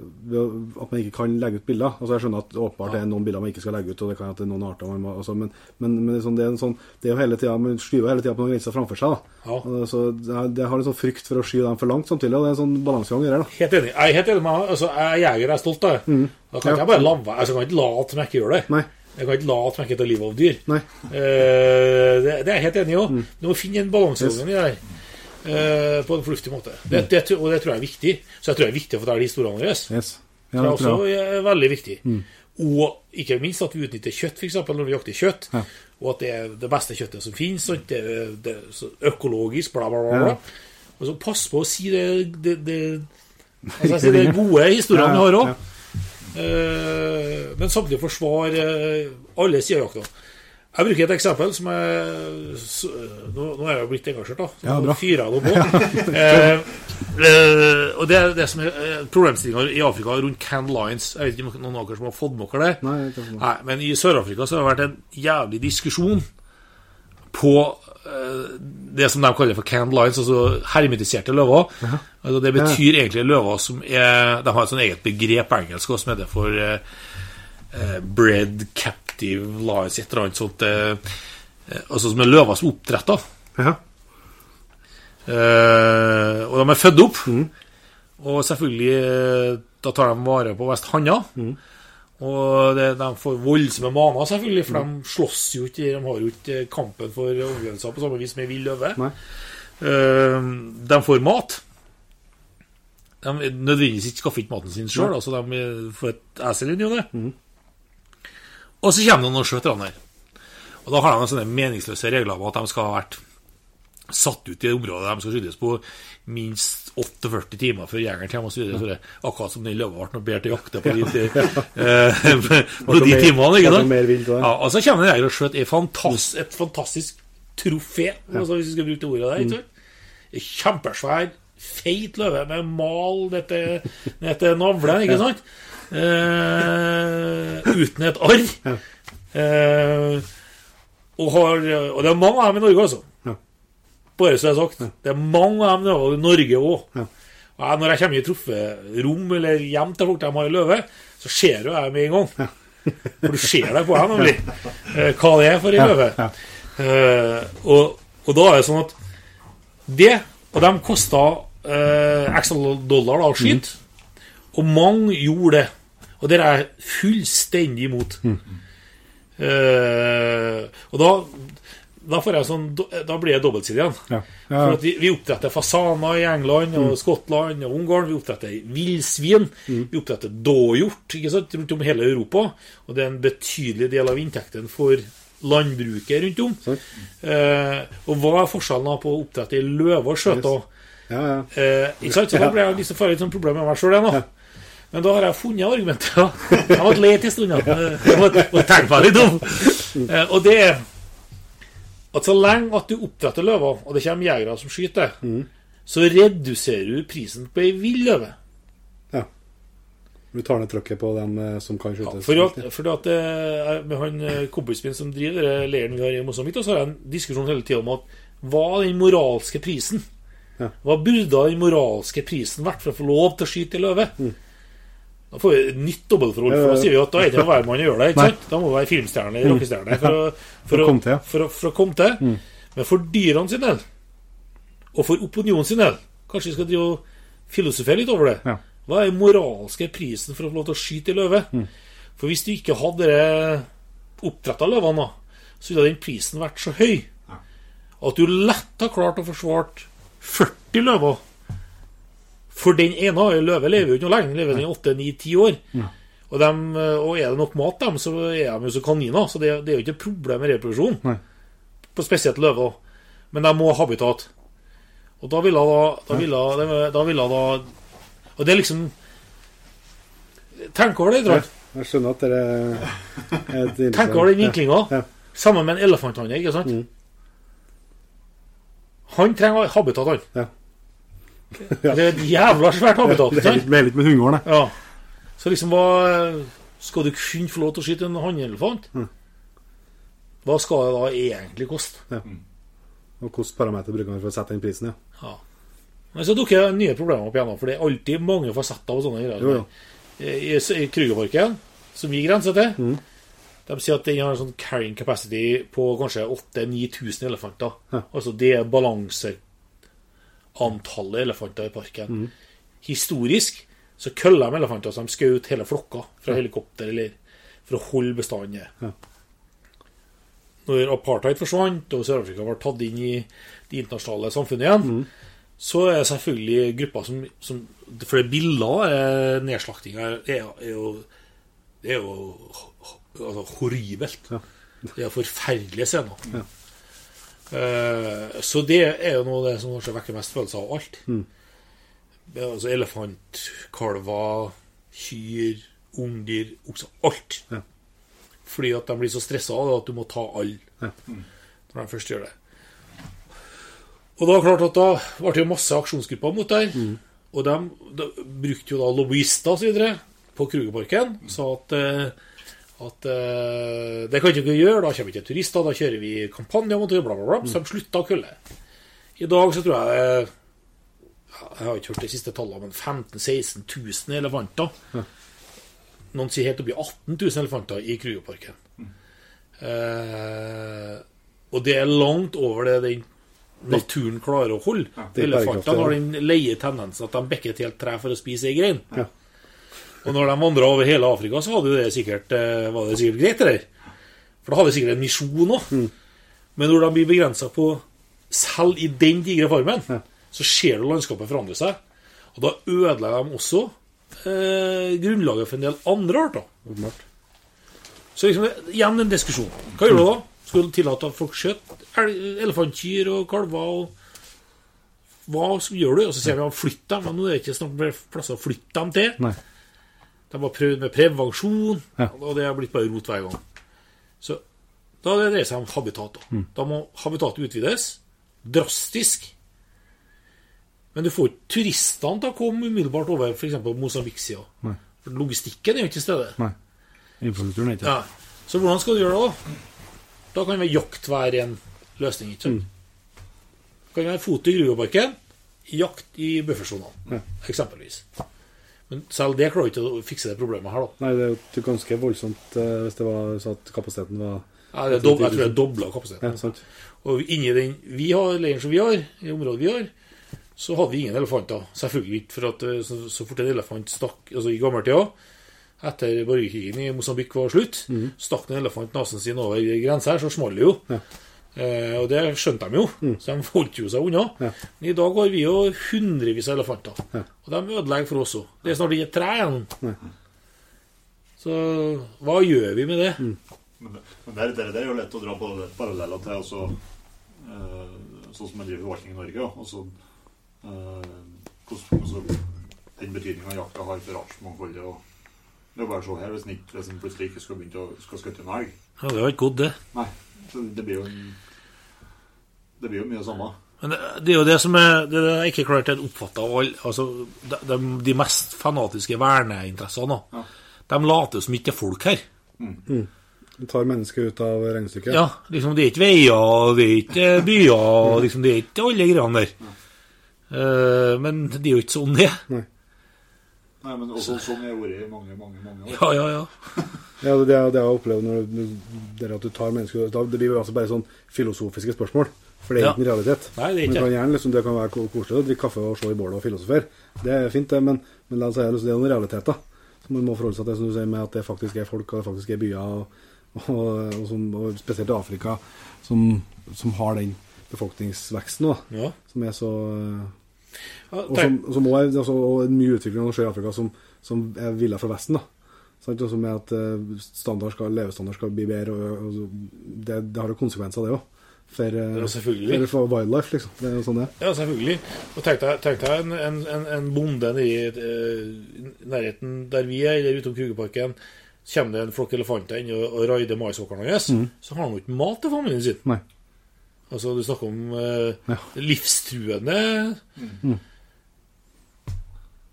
At man ikke kan legge ut bilder. Altså Jeg skjønner at åpenbart det er noen bilder man ikke skal legge ut, og det kan at det er noen arter man må altså, Men, men, men det, er sånn, det, er en sånn, det er jo hele tida Man skyver hele tida på noen grenser framfor seg. Ja. Så det, det har en sånn frykt for å skyve dem for langt samtidig, og det er en sånn balansegang i det. da Helt enig. Jeg er helt enig med. Altså, jeg er jeger, jeg er stolt av det. Da kan Ja. jeg bare la være. Altså, jeg kan ikke late som jeg ikke gjør det. Nei. Jeg kan ikke late som jeg ikke tar livet av dyr. Nei. Eh, det, det er jeg helt enig i òg. Du må finne en balansegang i det her. Uh, på en fornuftig måte. Det, det, og det tror jeg er viktig. Så jeg tror det er viktig å fortelle historiene våre. Yes. Ja, Det er også er eh, veldig viktig. Og ikke minst at vi utnytter kjøtt, f.eks. når vi jakter kjøtt. Ja. Og at det er det beste kjøttet som finnes. Det, det så økologisk, bla, bla, bla. Ja. Og så pass på å si det, det, det, altså, gode historiene vi har òg. Men samtidig forsvare eh, alle sider av jakta. Jeg bruker et eksempel som er nå, nå er jeg jo blitt engasjert, da. Så Ja, bra. fyrer jeg det på. eh, eh, og det er det som er eh, problemstillinga i Afrika rundt Can Lines. Jeg vet ikke om noen av dere som har fått med dere det? Nei. Nei, men i Sør-Afrika så har det vært en jævlig diskusjon på eh, det som de kaller for canned lines, altså hermetiserte løver. Altså det betyr egentlig løver som er De har et sånt eget begrep på engelsk også, som heter for eh, eh, bred captive lines, et eller annet sånt. eh, eh, altså som er løver som er oppdretta. Ja. Uh, og de er født opp. Og selvfølgelig eh, Da tar de vare på vest handa. Og det, de får voldsomme maner, selvfølgelig, for de slåss jo ikke. De har jo ikke kampen for omgivelser på samme vis som ei vill løve. Eh, de får mat. De nødvendigvis ikke skaffer ikke maten sin sjøl, altså de får et esel inn i det. Og så kommer det noen og veteraner. Og da har de sånne meningsløse regler om at de skal ha vært satt ut i det området de skal skytes på minst 48 timer før jegeren kommer osv. Akkurat som den løva ble bedre til å jakte på de, eh, på de timene. ikke sant? Ja, og så kommer en jeger og skjøter et, fantas, et fantastisk trofé, altså, hvis vi skal bruke det ordet der. ikke Kjempesvær, feit løve med mal ned til, navlen, ikke sant? Eh, uten et arr. Eh, og, har, og det er mange av dem i Norge, altså. Bare så det er sagt. Det er mange av dem i Norge òg. Når jeg kommer i troférom eller hjem til folk de har løve, så ser jo jeg med en gang. For du ser det på dem, nemlig. eh, Hva det er for en løve. Eh, og, og da er det sånn at det Og de kosta eh, x dollar da, å skyte. Og mange gjorde det. Og det er jeg fullstendig imot. Eh, og da da, får jeg sånn, da blir jeg dobbeltsidig igjen. Ja. For at vi, vi oppdretter fasaner i England og Skottland og Ungarn. Vi oppdretter villsvin. Vi oppdretter dåhjort rundt om hele Europa. Og det er en betydelig del av inntekten for landbruket rundt om. Eh, og hva er forskjellen da på å oppdrette løve og skjøter? Ja, ja. Eh, ikke sant? Så da ble jeg liksom får jeg litt sånn problem med meg sjøl igjen. da. Men da har jeg funnet argumentet. Jeg Jeg måtte lete en stund. Jeg tenke meg litt om. Eh, og det er at så lenge at du oppdretter løver, og det kommer jegere som skyter, så reduserer du prisen på ei vill løve. ja. Vi tar ned trykket på dem eh, som kan Ja, for at, for at eh, med han eh, kompisen min som driver leiren vi har i Mosambik, så har jeg en diskusjon hele tida om at hva er den moralske prisen? Ja. Hva burde den moralske prisen vært for å få lov til å skyte ei løve? Da får vi nytt dobbeltforhold. For da sier vi at da er det ikke hver mann gjøre det. ikke sant? Da må du være filmstjerne eller rockestjerne for, å- For å. For, for å komme til. Men for dyrene sin del, og for opinionen sin del, kanskje vi skal drive og filosofere litt over det. Hva er moralske prisen for å få lov til å skyte i løve? For hvis du ikke hadde oppdretta løvene, så ville den prisen vært så høy at du lett har klart å forsvare 40 løver. For den ene en løve lever jo ikke noe lenge, lever den 8-9-10 år. Og, dem, og er det nok mat dem, så er de jo som kaniner. Så det, det er jo ikke et problem med reproduksjon. Nei. På spesielt løver. Men de må ha habitat. Og da ville da Da ville, da, ville da Og det er liksom Tenk over det, Trond. Jeg skjønner at dere er et Tenk over den vinklinga. Ja. Sammen med en elefanthanne, ikke sant? Mm. Han trenger habitat, han. Ja. Det er et jævla svært habitat. Det er litt, med litt med hundegården, det. Ja. Så liksom, hva Skal du kun få lov til å skyte en hannelefant? Mm. Hva skal det da egentlig koste? Og hvilke parametere bruker man for å sette den prisen, ja. Ja. Men så dukker nye problemer opp igjen, for det er alltid mange fasetter og sånne greier. Jo, jo. I, i Krugerparken, som vi grenser til, Mm. de sier at den har en sånn carrying capacity på kanskje 8000-9000 elefanter. Ja. Altså det er balanseantallet elefanter i parken. Mm. Historisk så kølla de elefanter som de skjøt hele flokka fra helikopter eller for å holde bestanden nede. Ja. Når apartheid forsvant og Sør-Afrika ble tatt inn i det internasjonale samfunnet igjen, Mm. så er det selvfølgelig grupper som, som For det bildet av nedslaktinga er, er jo Det er jo altså, horribelt. Ja. Det er forferdelige scener. Ja. Eh, så det er jo noe av det som kanskje vekker mest følelser av alt. Mm. Altså elefant, kalver, kyr, ungdyr, okser Alt. Ja. Fordi at de blir så stressa av det at du må ta alle Ja. når de først gjør det. Og da klart at da ble det jo masse aksjonsgrupper mot der. Og de, de brukte jo da lobbyister osv. på Krugerparken. Sa at, eh, at uh, det kan ikke vi gjøre, da kommer ikke turister, da kjører vi kampanjer mot det, bla, bla, bla. Så de slutta å kølle. I dag så tror jeg det Jeg har ikke hørt de siste tallene, men 15 000-16 000 elefanter. Noen sier helt oppi 18 000 elefanter i Krugerparken. Uh, og det er langt over det den naturen klarer å holde. Er Elefantene har den leie tendensen at de bekker et helt tre for å spise ei grein. Ja. Og når de vandra over hele Afrika, så hadde det sikkert, eh, var det sikkert greit, det. For da hadde de sikkert en misjon òg. Mm. Men når de blir begrensa på selv i den digre formen, Ja. så ser du landskapet forandre seg. Og da ødelegger de også eh, grunnlaget for en del andre arter. Åpenbart. Så liksom, igjen en diskusjon. Hva gjør du da? Skal du tillate at folk skjøter elefantkyr og kalver? og Hva gjør du? Og så sier vi at flytt dem, men nå er det ikke snart mer plasser å flytte dem til. Nei. De har prøvd med prevensjon, Ja. og det har blitt bare rot hver gang. Så da det dreier seg om habitat. Da, Mm. da må habitatet utvides drastisk. Men du får ikke turistene til å komme umiddelbart over f.eks. Mosambik-sida. For logistikken er jo ikke til stede. Nei. Infrastrukturen er ikke Ja. Så hvordan skal du gjøre det, da? Da kan vel jakt være en løsning. ikke sant? Det kan være fot i Gruveparken, jakt i buffersonene, Ja. eksempelvis. Men selv det klarer ikke å fikse det problemet her, da. Nei, det er jo ganske voldsomt eh, hvis det var så at kapasiteten var Ja, det er dob jeg tror det er dobla kapasiteten. Ja, sant. Og inni den vi har, leiren som vi har, i området vi har, så hadde vi ingen elefanter. Selvfølgelig ikke, for at eh, så, så fort en elefant stakk altså i gammeltida, etter borgerkrigen i Mosambik var slutt, stakk en elefant nesen sin over grensa her, så smalt det jo. Ja. Eh, og det skjønte de jo, så de holdt jo seg unna. Ja. Men i dag har vi jo hundrevis av elefanter, Ja. og de ødelegger for oss òg. Det er snart ikke et tre igjen. Ja. Så hva gjør vi med det? Men det, men det, det, det er jo lett å dra på paralleller til også, eh, sånn som man driver forvaltning i Norge. Også, eh, hvordan, altså, den betydninga jakta har for artsmangfoldet. og Det er jo bare å se her, hvis en ikke- hvis plutselig ikke skal begynne å skal skutte en elg. Ja, det har ikke godt, det. Nei, så det blir jo en, Det blir jo mye samme. Men det, det er jo det som er det er ikke klart er oppfatta av alle altså, de, de, mest fanatiske verneinteressene. Ja. De later som ikke er folk her. De tar mennesket ut av regnestykket. Ja, liksom Det er ikke veier, det er ikke byer, liksom det er ikke alle greiene der. Eh, men det er jo ikke sånn det er. Nei. Men også sånn har vært i mange, mange mange år. Ja, ja, ja. Ja, det er det jeg har opplevd når du- det er at du tar mennesker da- Det blir altså bare sånn filosofiske spørsmål. For det er Ja. ikke en realitet. Nei, det er ikke. Men kan gjerne, liksom, det kan være koselig å drikke kaffe og slå i bålet og filosofere. Det er fint, det, men, men liksom, det er noen realiteter som man må forholde seg til, som du sier, med at det faktisk er folk, og det faktisk er byer, og, og, og, som, og spesielt i Afrika, som, som har den befolkningsveksten nå, ja. som er så eh, og, som, som også altså, og mye utvikling som skjer i Afrika som, som er villa fra Vesten. da. Sant? Også med at eh, standard skal, levestandard skal bli bedre. Og, og, det, det har jo konsekvenser, det òg. For, eh, Ja, selvfølgelig. for, wildlife, liksom. Det er jo sånn det. Ja, selvfølgelig. Og tenk deg, tenk deg en, en, en, bonde nede i eh, nærheten der vi er, eller utom Krugeparken. Kommer det en flokk elefanter inn og, og raider maisåkeren hans. Så har han jo ikke mat til familien sin. Nei. Altså, du snakker om eh, Ja. livstruende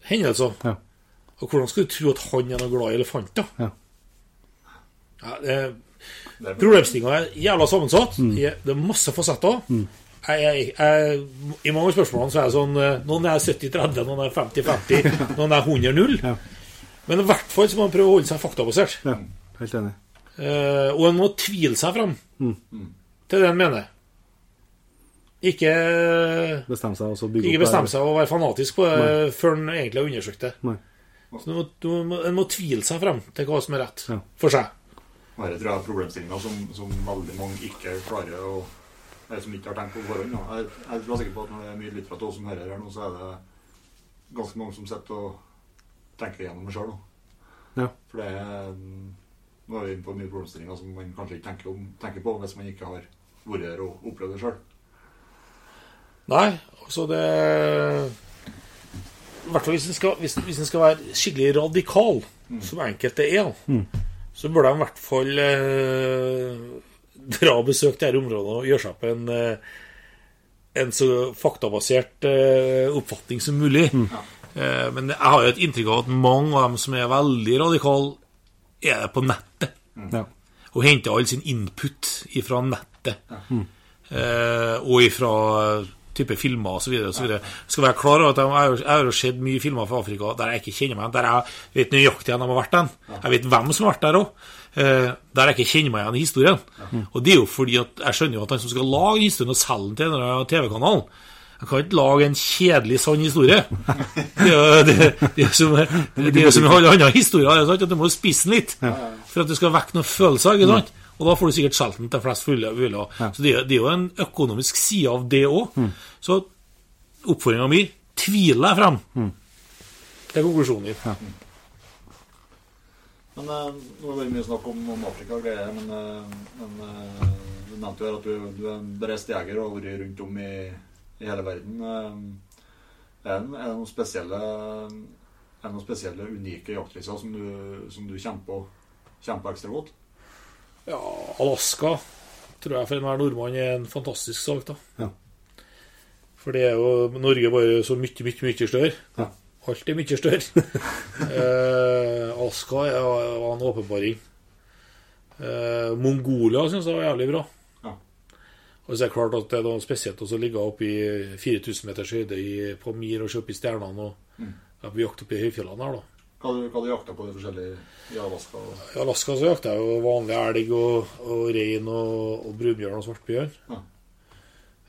hendelser. Ja. Og hvordan skal du tro at han er noe glad i elefanter? Ja. Ja, Problemstillinga er jævla sammensatt. Mm. Det er masse fasetter. Jeg, jeg, jeg, I mange av spørsmålene så er det sånn eh, Noen er 70-30, noen er 50-50, noen er 100-0. Ja. Men i hvert fall så må man prøve å holde seg faktabasert. ja. Helt enig. Eh, og en må tvile seg fram Mm. til det en mener. Ikke, Bestemme seg og ikke bestemme seg og være fanatisk på det før en egentlig har undersøkt det. Nei. Så en må, du må, en må tvile seg frem til hva som er rett Ja. for seg. Dette tror jeg er problemstillinga som, som veldig mange ikke klarer å Eller som ikke har tenkt på forhånd. Jeg, jeg er sikker på at når det er mye lyttere som hører her nå, så er det ganske mange som sitter og tenker igjennom det sjøl. Ja. For det er Nå er vi inne på mye problemstillinger som man kanskje ikke tenker, om, tenker på hvis man ikke har vært her og opplevd det sjøl. Nei, altså det I hvert fall hvis en skal, hvis, hvis skal være skikkelig radikal, som enkelte er, så bør de i hvert fall eh, dra og besøke disse områdene og gjøre seg opp en, eh, en så faktabasert eh, oppfatning som mulig. Eh, men jeg har jo et inntrykk av at mange av dem som er veldig radikale, er det på nettet. Ja. og henter all sin input ifra nettet. Eh, og ifra type filmer osv. Skal være klar over at jeg jeg har sett mye filmer fra Afrika der jeg ikke kjenner meg igjen. Der jeg vet nøyaktig hvor de har vært den. Jeg vet hvem som har vært der òg. Eh, der jeg ikke kjenner meg igjen i historien. Og det er jo fordi at jeg skjønner jo at han som skal lage historien og selge den til en eller annen TV-kanal jeg kan ikke lage en kjedelig, sann historie. Det er jo det, det er som, det er som alle andre historier. er Du må spisse den litt for at du skal vekke noen følelser. ikke sant? Og da får du sikkert solgt den til flest fulle mulig. Så det er, det er jo en økonomisk side av det òg. Så oppfordringa mi tviler jeg frem Det er konklusjonen din. Men eh, nå har det vært mye snakk om, om Afrika og greier, men, eh, men eh, du nevnte jo her at du, du er en bereist jeger og har vært rundt om i, i hele verden. Eh, Er det, er det noen spesielle er det noen spesielle, unike jaktreiser som du, som du kjemper, kjemper ekstra godt? Ja, Alaska tror jeg for enhver nordmann er en fantastisk sak. da. Ja. For det er jo Norge bare så mye, mye, mye større. Ja. Alt er mye større. eh, Alaska var en åpenbaring. Eh, Mongolia syns jeg var jævlig bra. Ja. Og så er det klart at det er noe spesielt å ligge oppe i 4000 meters høyde i, på Mir og se opp i stjernene og Mm. på jakt oppe i høyfjellene her, da. Hva hadde du jakta på de forskjellige i Alaska? I Alaska så jakta jeg jo vanlig elg og, og rein og, og brunbjørn og svartbjørn. Ja.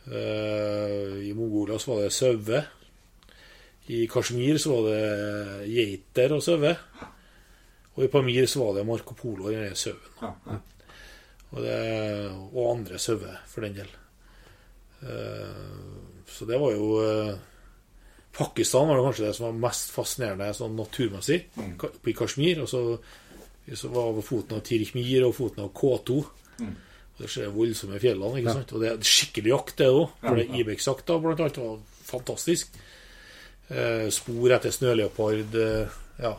Uh, I Mongolia så var det sauer. I Kashmir så var det geiter og sauer. Og i Pamir så var det Marco Polo og den sauen. Ja, ja. Og, og andre sauer, for den del. Uh, så det var jo eh, Pakistan var det kanskje det som var mest fascinerende sånn naturmessig, Mm. oppe i Kashmir. Og så, så var det foten av Tirikmir og foten av K2. Mm. Og det skjer voldsomme fjellene. ikke sant? Og det er skikkelig jakt, det òg. For det Ibex-jakta blant annet var fantastisk. Eh, spor etter snøleopard. Eh, ja.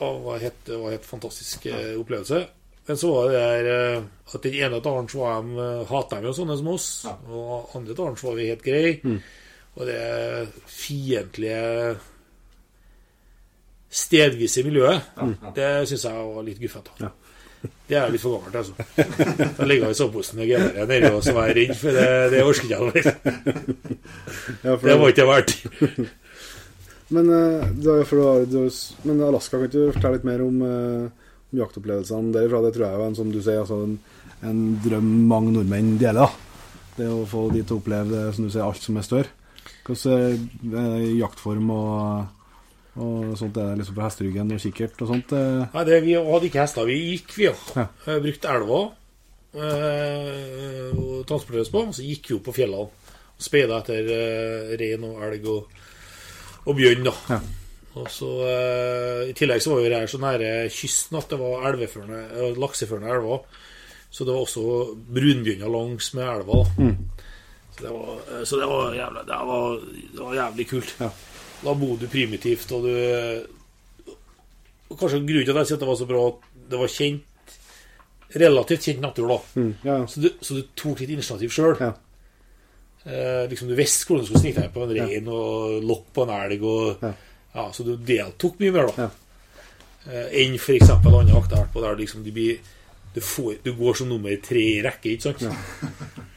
ja det var helt, det var helt fantastisk eh, opplevelse. Men så var det der eh, at den ene dalen så var de, hatet de jo sånne som oss, Ja. og andre dalen så var vi helt greie. Og det fiendtlige stedvise miljøet, ja. det syns jeg var litt guffent. Ja. Det er litt for gammelt altså. Da ligger jeg i soveposen med geværet nedi og så var jeg redd, for det, det orker jeg. ikke. Ja, Det var ikke verdt. Men, eh, men Alaska, kan du fortelle litt mer om, eh, om jaktopplevelsene derifra? Det tror jeg er en, som du sier, altså en, en drøm mange nordmenn deler. da. Det å få de til å oppleve det, som du sier, alt som er større. Hvordan er jaktform og, og sånt er det liksom på hesteryggen og kikkert og sånt? eh? Nei, det, vi hadde ikke hester. Vi gikk, vi, ja. Ja. Eh, Brukte elva eh, og transporterte på. Og så gikk vi opp på fjellene og speida etter eh, rein og elg og, og bjørn. da. Ja. Og så eh, I tillegg så var vi her så nære kysten at det var eh, lakseførende elver. Så det var også brunbjørner langs med elva. da. Så det var, eh, så det var, jævlig, det var, det var jævlig kult. Ja. Da bodde du primitivt, og du og Kanskje grunnen til at jeg sier at det var så bra at det var kjent relativt kjent natur, da. Mm, ja, Så du, så du tok litt initiativ sjøl. ja. Eh, liksom du visste hvordan du skulle snike deg på en rein og lokk på en elg. Og, Ja. så du deltok mye mer da Ja. eh, enn f.eks. andre jakter jeg har vært på, der liksom du, blir, du, får, du går som nummer tre i rekke. ikke sant?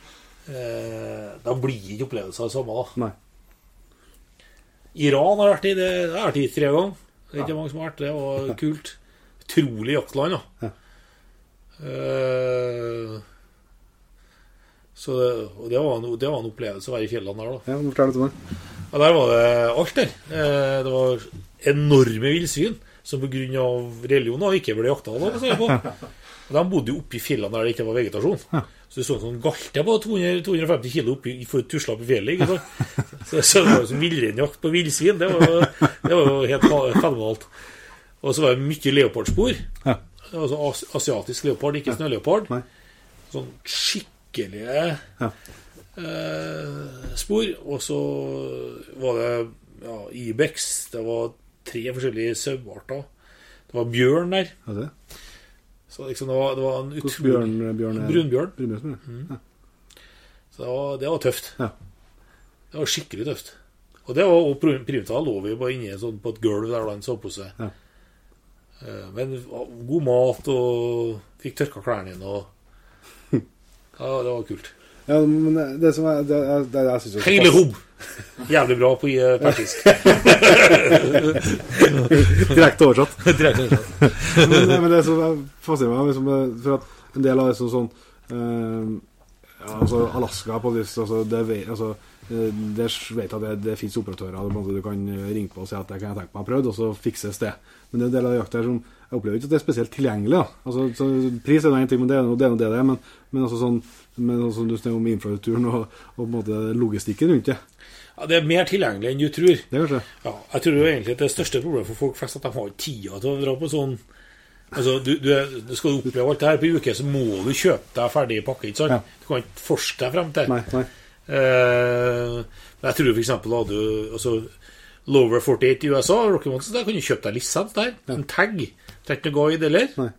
Eh, da blir ikke opplevelsen det samme. da Nei. Iran har vært i det, det har vært i tre ganger. Det er ikke mange som har vært det. var kult. Utrolig jaktland, da. Ja. Eh, så det, og det, var en, det var en opplevelse å være i fjellene der, da. ja Fortell litt om det. Ja, der var det alt der. Eh, det var enorme villsvin som pga. religion da, ikke ble jakta. Da, på. De bodde jo oppi fjellene der det ikke var vegetasjon. Så det så sånn galte på 200, 250 kilo oppi, for tusla opp i fjellet. ikke sant? Så, så det var som villreinjakt på villsvin. Det var, det var jo helt fenomenalt. Og så var det mye leopardspor. Ja. Sånn as asiatisk leopard, ikke snøleopard. Sånn skikkelige Ja. eh, spor. Og så var det ja, ibex. Det var tre forskjellige sauearter. Det var bjørn der. Ja, det. Så liksom det var, det var en utrolig bjørn, bjørn er Brunbjørn. Brunbjørn, ja. Så det var, det var tøft. Ja. Det var skikkelig tøft. Og det var og Primta lå vi bare inne sånn på et gulv der han så på seg. Ja. Eh, Men god mat, og fikk tørka klærne dine og Ja, det var kult. Ja, men det, det som er det, det, det, jeg synes jo Hele hobb! Jævlig bra på eh, persisk. Direkte oversatt. Direkt oversatt. men, men det som er fascinerer meg, liksom, eh, for at en del av det som sånn eh, ja, altså Alaska på lyst, altså, det, altså, det vet at det, det fins operatører du kan eh, ringe på og si at det kan jeg tenke meg å prøve, og så fikses det. Men det er en del av jakta her som jeg opplever ikke at det er spesielt tilgjengelig. Altså, så, pris er nå én ting, men det er nå det det er. Men, men altså sånn men altså, du snakker om infrastrukturen og, og måte logistikken rundt det. Ja, det er mer tilgjengelig enn du tror. Det er Ja, jeg tror jo egentlig at det største problemet for folk flest at de har ikke tida til å dra på sånn Altså, du, du, Skal du oppleve alt det her på en uke, så må du kjøpe deg ferdig pakke. ikke sant? Ja. Du kan ikke forske deg frem til. Nei, nei. Eh, jeg tror eksempel hadde du altså, Lower 48 i USA, Rocky Mountains, der kan du kjøpe deg lisens der. En tag. Trenger ikke noe guide heller. Nei.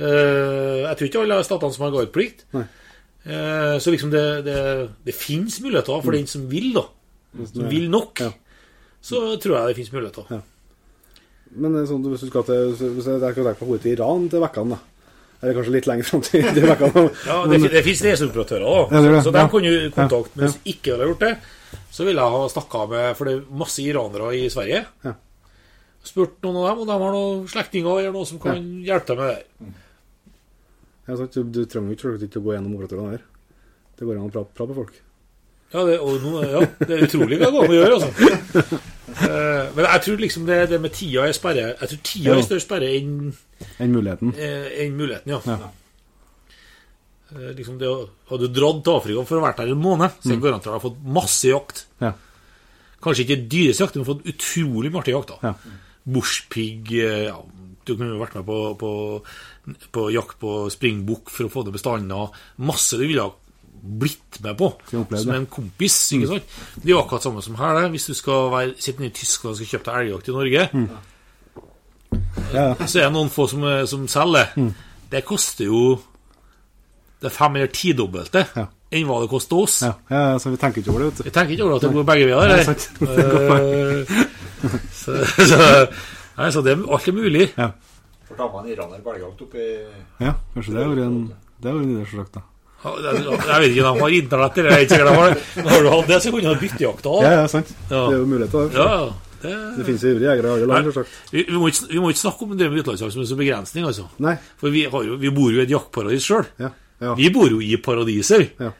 Eh, jeg tror ikke alle statene som har guideplikt. Eh, så liksom det, det, det fins muligheter for den som vil, da. Som vil nok. Ja. Så tror jeg det fins muligheter. Ja. Men er sånn, hvis du skal til Hvis jeg kan tenke på hodet til Iran til vekkene, da. Eller kanskje litt lenger fram til, de vekkene. Ja, det, det fins reiseoperatører, òg, Ja, det er. Så de kan jo kontakte. Men hvis ikke hadde gjort det, så ville jeg ha snakka med For det er masse iranere i Sverige. Ja. Spurt noen av dem, og de har noen slektninger eller noe som kan hjelpe deg med det. Ja, sant, du, du trenger jo ikke å gå gjennom operatørene her. Det går an å prate, prate med folk. Ja, det, nå, ja, det er utrolig hva det går an å gjøre, altså. Eh, men jeg tror liksom det, det med tida er sperre Jeg tror tida er større sperre enn Enn muligheten. eh, enn muligheten, ja. Ja. Eh, liksom det, å- Hadde du dratt til Afrika for å vært der en måned, så er det garantert har fått masse jakt. Ja. Kanskje ikke dyreste jakt, men fått utrolig artig jakt. da. Ja. Bushpig eh, ja, Du kunne jo vært med på, på, på jakt på springbukk for å få det bestander. Masse du ville ha blitt med på som en kompis. ikke sant? Det er jo akkurat samme som her. Det. Hvis du skal være, sitte nede i Tyskland og skal kjøpe deg elgjakt i Norge, mm. ja. så er det noen få som, eh, som selger. Mm. Det koster jo det fem- eller tidobbelte Ja. Enn hva det koster oss. ja, ja, så vi tenker ikke over det, vet du. Vi tenker ikke over at det går begge veier. Nei, sant. Det går Eh, så, så, nei, så det er alt er mulig. Ja. For da var en iraner på elgjakt oppe i ja, kanskje det har vært en Det har vært selvsagt. da. Jeg vet ikke om de har internett eller jeg vet ikke hva de har. Men har du hatt det, så kunne du ha byttejakta. Ja, da. ja, sant. Ja. Det er jo muligheter der. Ja, ja. Det, Det finnes ivrige jegere i alle land, selvsagt. vi, vi, må ikke, vi må ikke snakke om det med utenlandsjakt som en sånn begrensning, altså. Nei. For vi, har jo, vi bor jo i et jaktparadis sjøl. Ja. Ja. Vi bor jo i paradiser. Ja.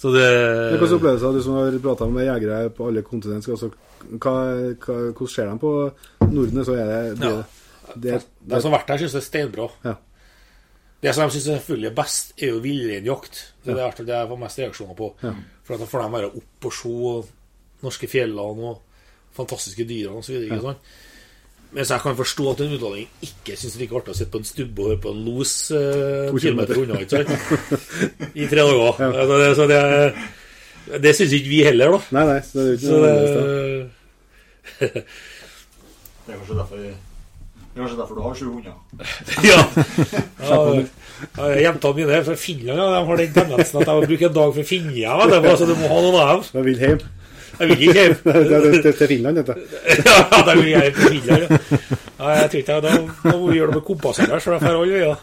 Så det Hvilke opplevelser du som har prata med jegere på alle kontinent? Altså, hva, hva, hvordan ser de på Norden? Så er det, det, Ja. det, De som har vært der, syns det er steinbra. Ja. Det som de syns selvfølgelig er best, er jo villreinjakt. Det er det det jeg får mest reaksjoner på. Ja. For da får de være oppe og se norske fjellene og fantastiske dyrene osv. Ja. Mens jeg kan forstå at en utlending ikke syns det er like artig å sitte på en stubbe og høre på en los eh, To kilometer unna. ikke sant? I tre dager. Altså, det, så det, det syns ikke vi heller, da. Nei, nei. Så det er jo ikke Så noe det, annerledes, da. Det er kanskje derfor, det er kanskje derfor du har sju hunder. Ja. ja, ja Jentene mine er fra Finland ja, de har den tendensen at jeg må bruke en dag for å finne dem. Altså, du, Så du må ha noen av dem. Jeg vil hjem. Jeg. Det det- det til Finland, dette. Ja, det vil jeg til Finland. Ja. Jeg tror ikke jeg, da, da må vi gjøre det med kompassere, så det får alle øyne.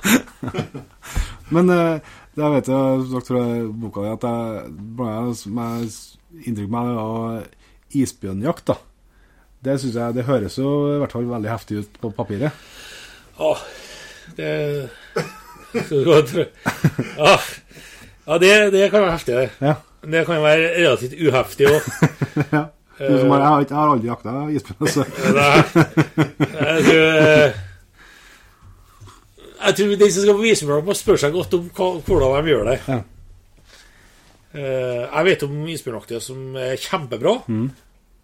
Men eh, jeg vet jo, sagt fra boka di, at jeg annet som jeg inntrykk av isbjørnjakt, da. Det synes jeg, det høres jo i hvert fall veldig heftig ut på papiret. Ja, det ja det, det kan være heftig, det. Ja. Det kan være relativt uheftig òg. ja. Har, jeg, har jeg har aldri jakta isbjørn, så Jeg tror eh, Jeg tror de som skal på Isbjørn, må spørre seg godt om hvordan de gjør det. Ja. Uh, Jeg vet om isbjørnaktige som er kjempebra,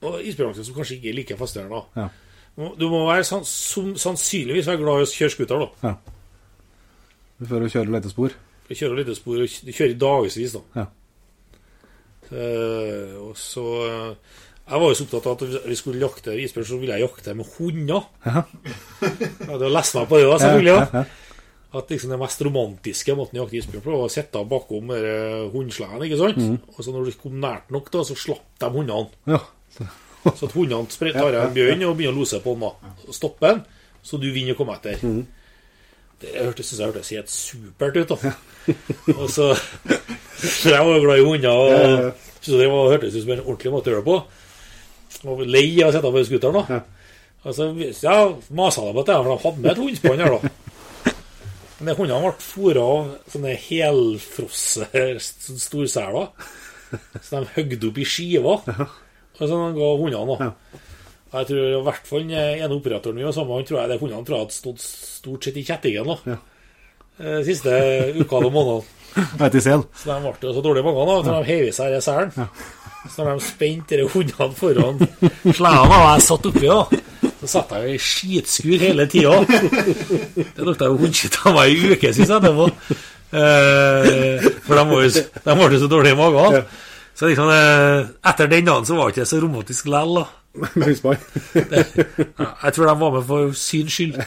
og isbjørnaktige som kanskje ikke er like fascinerende. Ja. Du må være sans sannsynligvis være glad i å kjøre scooter, da. For å kjøre letespor. Du Kjøre litt spor, og du kjører i dagevis, da. Ja. Eh, og så eh, Jeg var jo så opptatt av at hvis vi skulle jakte isbjørn, så ville jeg jakte med hunder. Ja. Jeg hadde jo lest meg på det, da, selvfølgelig. Ja. At liksom den mest romantiske måten å jakte isbjørn på, var å sitte bakom eh, hundsleden. ikke sant? Mm. Og så når du kom nært nok, da, så slapp de hundene. Ja. Så at hundene tar en bjørn og begynner å lose på den. da. Og stopper den, så du vinner å komme etter. Mm. Det hørtes, synes jeg hørtes helt supert ut. da. og så så Jeg var jo glad i hunder, og så det var, hørtes ut som en ordentlig måte å gjøre det på. Og lei av å sitte på scooteren. da. Og så ja, masa de på det, for de hadde med et hundespann her, da. Men de hundene ble fôra av sånne helfrosse sånn storseler. Så de høgde opp i skiver. Og så de ga hundene. da. Og Jeg tror i hvert fall den ene operatoren vi var sammen med, tror jeg det hundene han tro hadde stått stort sett i kjettingen da. Ja. Eh, siste uka og månedene. Vet i sel. Så de ble så dårlige mange da, så de heiv seg i selen. Så når de spente de hundene foran sleden, og jeg satt oppi, da, så satt jeg i skitskur hele tida. Det lukta jo hundskitt av meg i ukevis etterpå. Eh, for de var jo de ble jo så dårlige i magen. Så liksom, eh, etter den dagen så var det ikke så romantisk lell. Da. Husmann. Jeg tror de var med for syns skyld.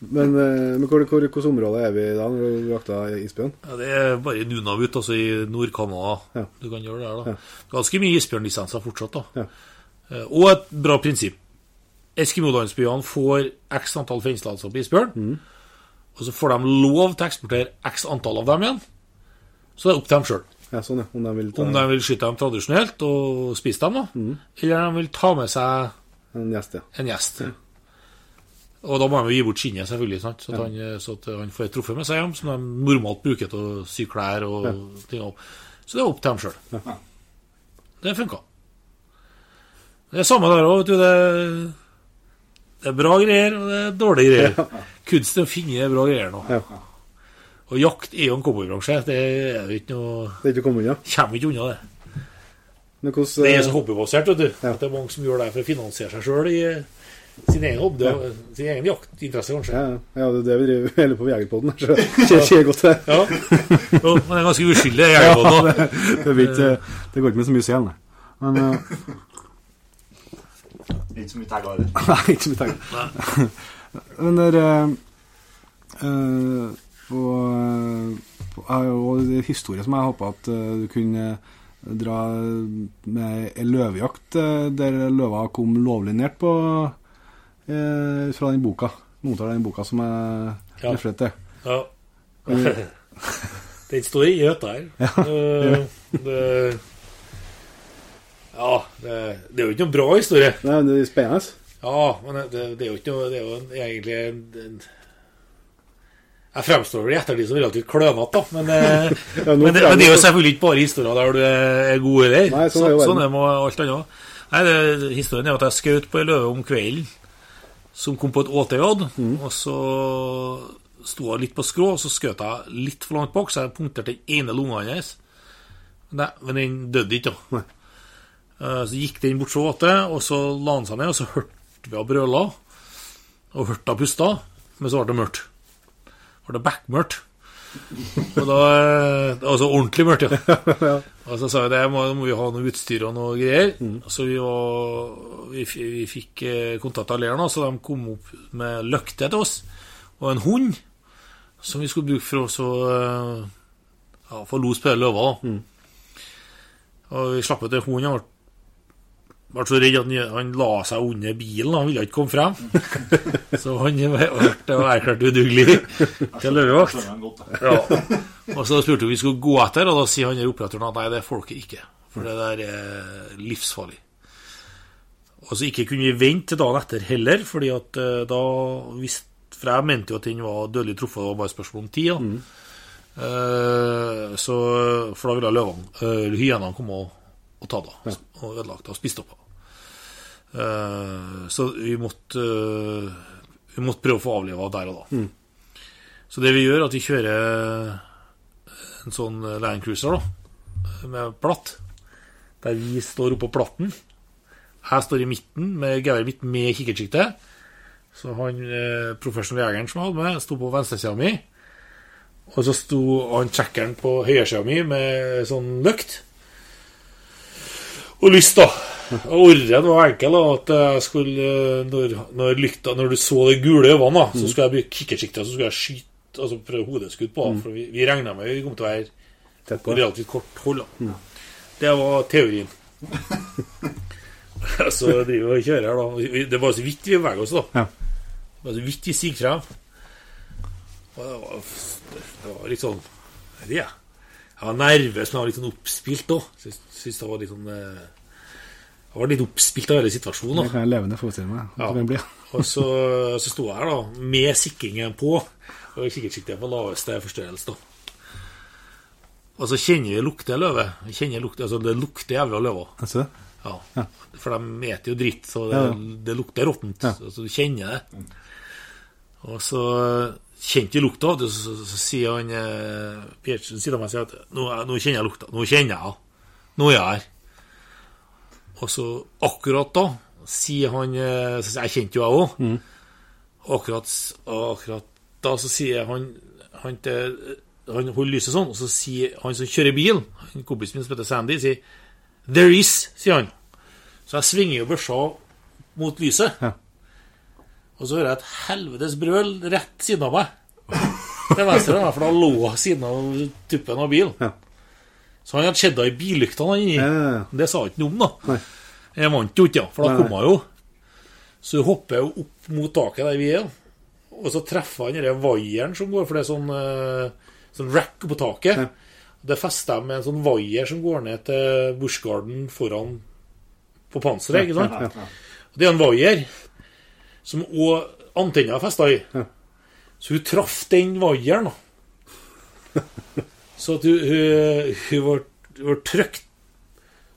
Men, eh, men hvor, hvor, hvilket område er vi da når du jakter isbjørn? Ja, det er bare Nunavut, altså i Nord-Canada. Ja. Du kan gjøre det der, Ja. Ganske mye isbjørnlisenser fortsatt, da. Ja. Eh, Og et bra prinsipp. Eskimo-landsbyene får x antall fengselser på isbjørn. Mm. Og så får de lov til å eksportere x antall av dem igjen. Så det er opp til dem sjøl. Ja, sånn, ja. Om de vil ta Om de vil skyte dem tradisjonelt og spise dem, da. Mm. eller de vil ta med seg en gjest, ja. en gjest. Og da må de jo gi bort skinnet, selvfølgelig, sant? Så, at han, så at han får et trofé med seg hjem, som de normalt bruker til å sy klær og ting. opp. Så det er opp til dem sjøl. Ja. Det funka. Det er samme der òg, vet du. Det, det er bra greier, og det er dårlige greier. Ja. Kunsten å finne bra greier nå. Ja. Og jakt er jo en cowboybransje. Det er jo ikke noe Det er ikke å komme unna. Kommer ikke unna det. Men hvordan Det er eh, så hobbybasert, vet du. Ja. At det er mange som gjør det for å finansiere seg sjøl i eh, sin egen hobby. ja. Sin egen jaktinteresse, kanskje. ja, ja. ja, det er det vi driver hele på Jegerpodden. Så det skjer godt, det. Ja. Jo, men det er ganske uskyldig. Jeg er på nå. det, det, ikke, det går ikke med så mye sel, nei. Men eh, Ikke så mye tagger heller. Nei, ikke så mye tenkt. Men der uh, eh, og, det er jo historie som jeg håper at eh, du kunne dra med en løvejakt eh, der løva kom lovlinjert på eh, fra den boka. Noen av den boka som jeg Ja. refererte til. Ja. Den står i høtta her. Ja, Eh, det, Ja, det, det er jo ikke noen bra historie. Nei, men det er spennende. Ja, men det, det er jo ikke noe Det er jo en- egentlig en, en Jeg fremstår vel i ettertid som relativt klønete. Men, eh, Ja, men, det, men det er jo selvfølgelig ikke bare historier der du er god i Nei, sånn er jo sånn er det med alt annet. Nei, det, Historien er at jeg skjøt på ei løve om kvelden som kom på et åtejad. Mm. Og så sto jeg litt på skrå, og så skjøt jeg litt for langt bak, så jeg punkterte den ene lunga hans. Nei, men den døde ikke, da. Eh, Så gikk den bort så åte, og så la han seg ned, og så hørte vi henne brøla. Og hørte henne puste, men så ble det mørkt. Ble det er bekmørkt. Og da eh, Altså ordentlig mørkt, ja. Og så sa vi det, må, må vi ha noe utstyr og noe greier. Så vi, var, vi, vi fikk eh, kontakt av leiren, så de kom opp med lykte til oss. Og en hund som vi skulle bruke for å eh, ja, få los på hele løva. Mm. Og vi slapp ut en hund. Ble så redd at han, la seg under bilen. Han ville ikke komme frem. Så han ble erklært udugelig til løvevakt. Ja. Og så spurte vi om vi skulle gå etter, og da sier han der operatøren at nei, det er folket ikke. For det der er livsfarlig. Og så ikke kunne vi vente til dagen etter heller, fordi at eh, da For jeg mente jo at den var dødelig truffet, det var bare spørsmål om tid. Ja. Eh, så, for da ville løvene, uh, hyenene komme og, og ta det, og ødelagt og spist opp. Eh, så vi måtte, eh, vi måtte prøve å få avliva der og da. Så det vi gjør, er at vi kjører en sånn Land Cruiser da, med platt, der vi står oppå platten. Jeg står i midten med geværet mitt med kikkertsikte. Så han eh, professionelle jegeren som jeg hadde med, sto på venstresida mi. Og så sto han trackeren på høyresida mi med sånn løkt. Og lyst, da. Og Ordren var enkel. da, at jeg skulle, når, når, lykta, når du så de gule øynene, så skulle jeg bruke kikkersikta så skulle jeg skyte altså prøve hodeskudd på. For vi, vi regna med vi kom til å være relativt kort hold. da. Det var teorien. så driver vi og kjører, her, da. Det var så vidt vi beveger oss, da. Ja. Det var så vidt vi siger frem. Og det var, det var litt sånn jeg Jeg var nervøs, men jeg var litt sånn oppspilt òg. Syns det var litt sånn eh, Jeg var litt oppspilt av hele situasjonen. Det kan jeg levende forestille meg. Ja. Og så, så sto jeg her da med sikringen på, og kikkertsiktet på laveste forstørrelse. da Og så kjenner vi lukter løve. Kjenner lukter, altså Det lukter jævlig av løver. Altså, Ja. For de eter jo dritt, så det, Ja, ja. det lukter råttent. Ja. Så du kjenner det. Og så kjente jeg lukta, og så, så, så sier han eh, Pierre sier til meg at nå, nå kjenner jeg lukta. Nå kjenner jeg henne. Nå er jeg her. Og så akkurat da sier han eh, Jeg kjente jo jeg òg. Akkurat, akkurat da så sier han han, til, han holder lyset sånn, og så sier han som kjører bil, kompisen min som heter Sandy, sier 'There is', sier han. Så jeg svinger jo børsa mot lyset. Ja. Og så hører jeg et helvetes brøl rett siden av meg. Til venstre, for da lå jeg siden av tuppen av bilen. Ja. Så han hadde det i billyktene inni. Ja, ja, ja. Det sa ikke noe om, da. Nei. Jeg vant jo ikke, for da kom hun jo. Så hopper jeg opp mot taket der vi er, og så treffer han den vaieren som går, for det er sånn, eh, sånn rack på taket. Det fester jeg med en sånn vaier som går ned til bushgarden foran på panseret, ikke sant? Det er en vaier som òg antenna er festa i. Så hun traff den vaieren, da. Så at hun, hun, hun var, var trykt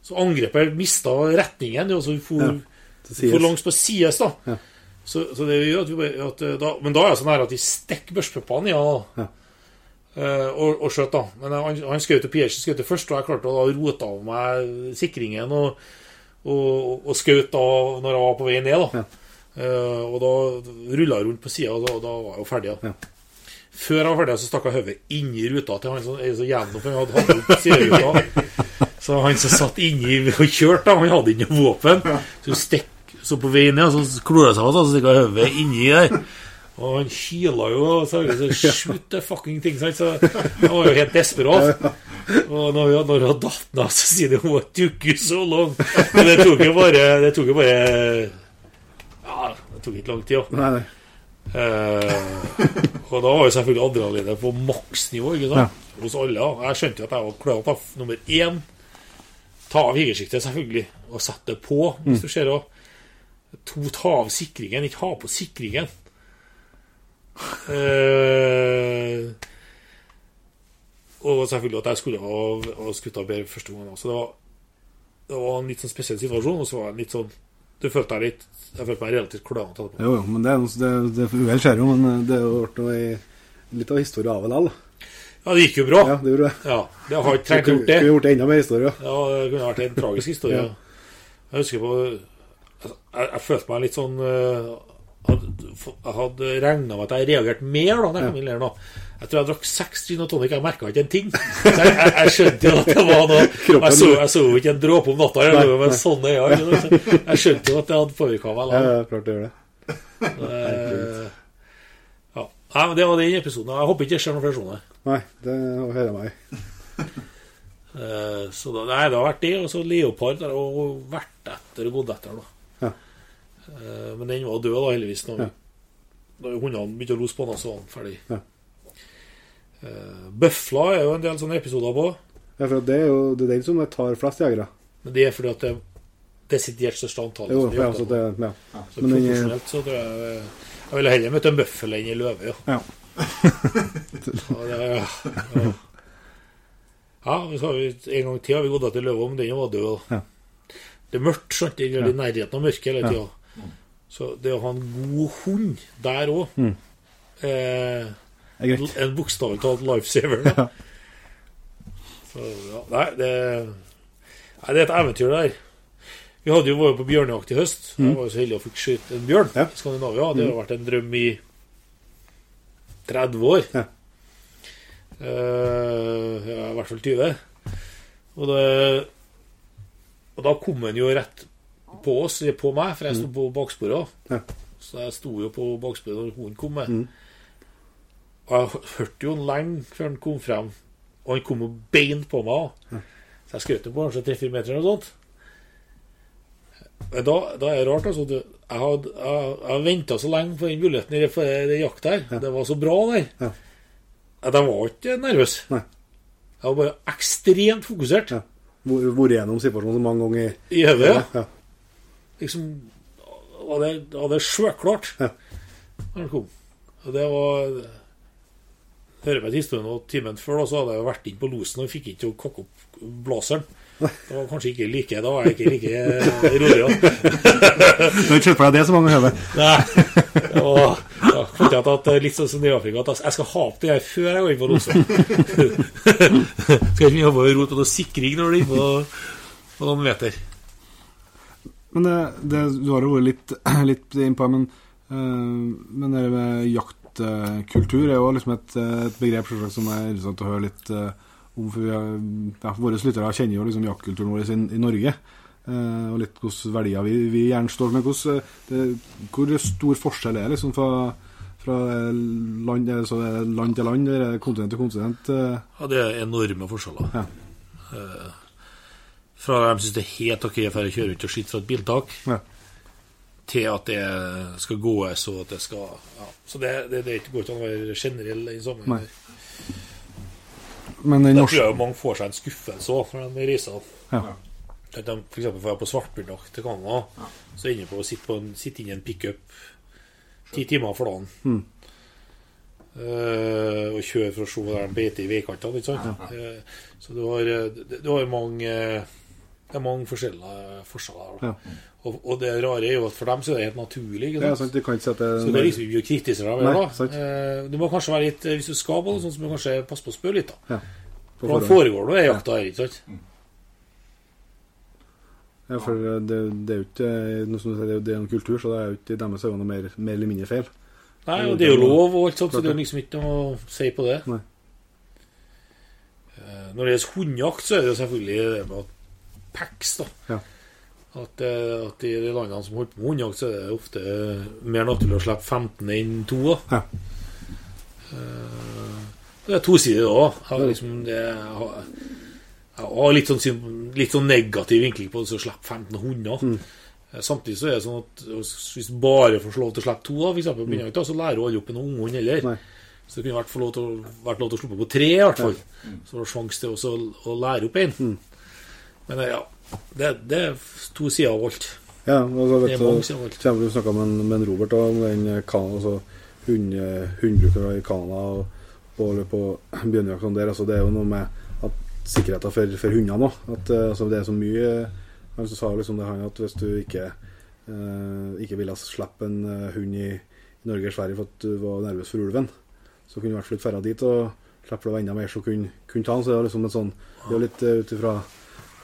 Så angrepet mista retningen. Og så hun for, Ja, for langs på sides, da. Ja. Så, så det gjør at vi at, eh, da, Men da er det sånn her at de stikker børspuppene i da. Ja. Eh, og, og skjøt, da. Men han, han skjøt Pierce skjøt først, og jeg klarte å rote av meg sikringen og, og, og skjøt da når jeg var på vei ned. da. Eh, og da rulla jeg rundt på sida, og da, da var jeg jo ferdig. da. Ja. Før han var ferdig, så stakk han hodet inni ruta til han som så gjennom, han hadde hatt opp. Så han som satt inni og kjørte, han hadde ikke noe våpen. Så, stikk, så på veien ned, så klora seg fast, og så stakk han hodet inni der. Og han kila jo så, Shoot the fucking thing. Sant? Så han var jo helt desperat. Og når vi når hun datt ned, så sier de What took you so long? Men det tok jo bare Det tok jo bare Ja, det tok ikke lang tid. Ja. Nei, nei. Eh, og da var jo selvfølgelig adrenalinet på maksnivå ikke sant? hos alle. Jeg skjønte jo at jeg var klart av nummer én Ta av higersjiktet, selvfølgelig, og sette det på, hvis du ser òg. To, ta av sikringen, ikke ha på sikringen. Eh, og selvfølgelig at jeg skulle ha, skutt av bedre første gang. Så det var, det var en litt sånn spesiell situasjon. Og så var jeg litt sånn Du følte deg litt Jeg følte meg relativt klønete. Jo, jo, men det, er det, det uhell skjer jo, men eh, det er jo vært noe i- litt av historie av det likevel. Ja, det gikk jo bra. Ja, det gjorde det. Ja, det har ikke trengt gjort det. Kunne gjort det enda mer historie. Ja, det kunne vært en tragisk historie. Ja. Jeg husker på jeg, jeg følte meg litt sånn eh, Jeg hadde regna med at jeg reagerte mer da når jeg kom inn her nå. Jeg tror jeg drakk seks gin og tonic, jeg merka ikke en ting. Så jeg, jeg, jeg skjønte jo at det var noe Jeg så, jeg så jo ikke en dråpe om natta, jeg men sånn er jeg. Jeg skjønte jo at det hadde påvirka meg. Ja, klart det gjør det. Eh, Ja. Nei, men Det var den episoden. Jeg håper ikke det skjer noen flere sånne. Nei, det hører jeg meg. Eh, Så da, nei, det har vært det, og så leopard har vært etter og gått etter. da Ja. Eh, Men den var død, da, heldigvis. Når, Ja. hundene begynte å lose på den, så var den ferdig. Ja. Eh, Bøfler er jo en del sånne episoder på, Ja, for det er jo det er den som tar flest jegere. men det er fordi at det er desidert største antallet. Jo, som ja, jakter så det, ja. så men profesjonelt så tror jeg eh, Jeg ville heller møtt en bøffel enn en løve, ja. Ja. Ja, det, er- ja. ja så har vi, en gang til har vi gått etter løva, men den var død. Ja. Det er mørkt, sant? Det er i nærheten av mørket hele tida. Så det å ha en god hund der òg Mm. eh, er greit. En bokstavelig talt lifesaver. Ja. Så, ja, nei, det, nei, det er et eventyr der. Vi hadde jo vært på bjørnejakt i høst. Jeg var jo så heldig å fikk skyte en bjørn Mm. Ja. i Skandinavia. Det har vært en drøm i 30 år. Ja. Uh, ja, I hvert fall 20. Og, det, og da kom han jo rett på oss, eller på meg, for jeg sto på baksporet. Ja. Så jeg sto jo på baksporet når hunden kom med. Mm. Og jeg hørte jo han lenge før han kom frem. Og han kom jo beint på meg. Så jeg skjøt på kanskje tre-fire meter eller noe sånt. Da, da er det rart, altså. Du, jeg hadde jeg, jeg venta så lenge på den muligheten i det, det jakta her. Det var så bra der. Ja. At jeg var ikke nervøs. Nei. Jeg var bare ekstremt fokusert Ja. Vært gjennom situasjonen så mange ganger i hodet. Ja, ja. Liksom var det, var det sjøklart Ja. når kom. Og det var Hører meg til historien og timen før, da, så hadde jeg jo vært inn på losen og fikk ikke til å kokke opp blazeren. Det var kanskje ikke like Da var jeg ikke like rolig. Du har ikke sett for deg det så mange ganger. Nei. Og ja, fant jeg at litt sånn som i Afrika, at jeg skal ha opp det her før jeg går inn på losen. skal ikke jobbe og rote på noe sikring når du er inne på, noen meter. Men det, det, du har jo vært litt, litt innpå men, øh, men det med jaktkultur er jo liksom et, et begrep selvsagt, som er interessant å høre litt eh, om. For har, ja, våre lyttere kjenner jo liksom jaktkulturen vår i, i Norge. eh, og litt hvilke verdier vi, vi gjerne står med. Eh, det, hvor stor forskjell er det liksom fra, fra land, så det land til land, eller er kontinent til kontinent? eh? Ja, det er enorme forskjeller. Ja. Eh, fra de syns det er helt ok for å kjøre ut og skyte fra et biltak, Ja. Til at det skal gåes, og at det skal ja. Så det, det, det går ikke an å være generell i sammenheng. Men den norske tror jeg mange får seg en skuffelse òg når de reiser. Ja. At de f.eks. får på svartbjørnjakt til Canada, så ender jeg på å sitte, sitte inne i en pickup ti timer for dagen. Mm. Uh, og kjøre for å se der de beiter i veikantene. Ikke sant? Eh, så du har, du, du har mange Det er mange forskjellige forskjeller. da. Ja. Og, og det rare er jo at for dem så er det helt naturlig. Ikke sant? Ja, sant? du kan ikke sette Så det er liksom ikke å kritisere dem. Nei, da. sant. Eh, du må kanskje være litt Hvis du skal på det, sånn, så må du kanskje passe på å spørre litt. da ja, på Hvordan foregår det, jakta her? ikke sant? Ja, for det, det er jo ikke noe som du sier, det er en kultur, så det er jo ikke i deres øyne mer, mer eller mindre feil. Nei, og det er jo lov, og alt sånt, så det er liksom ikke noe å si på det. Nei. Eh, Når det gjelder hundejakt, så er det jo selvfølgelig det med at packs, da. Ja. At, eh, at i de landene som holder på med hundejakt, så er det ofte mer naturlig å slippe 15 enn 2. Da. Ja. Eh, Det er tosidig òg. Liksom det jeg har, jeg har litt, sånn, litt sånn negativ vinkling på det å slippe 15 hunder. Mm. Eh, Samtidig så er det sånn at hvis du bare får lov til å slippe to, da, for eksempel, på så lærer du aldri opp en unghund heller. Nei. Så det kunne vært, få lov til, vært lov til å slippe på tre, i hvert fall. Så du har sjanse til å lære opp en. Mm. Men eh, ja, Det, det er to sider av alt. Ja, altså, Det er mange sider av alt. for Du snakka med, med Robert om den eh, altså, hund, i Canada og på, eller på bjørnejakt sånn der. Altså, det er jo noe med at sikkerheten for, for hundene òg. Eh, altså, det er så mye Han som sa liksom det han at hvis du ikke eh, ikke ville slippe en eh, hund i, i Norge eller Sverige for at du var nervøs for ulven, så kunne du i hvert fall ikke dra dit og slippe det enda mer så kunne, kunne ta den. Så det er liksom en sånn Det er litt ut ifra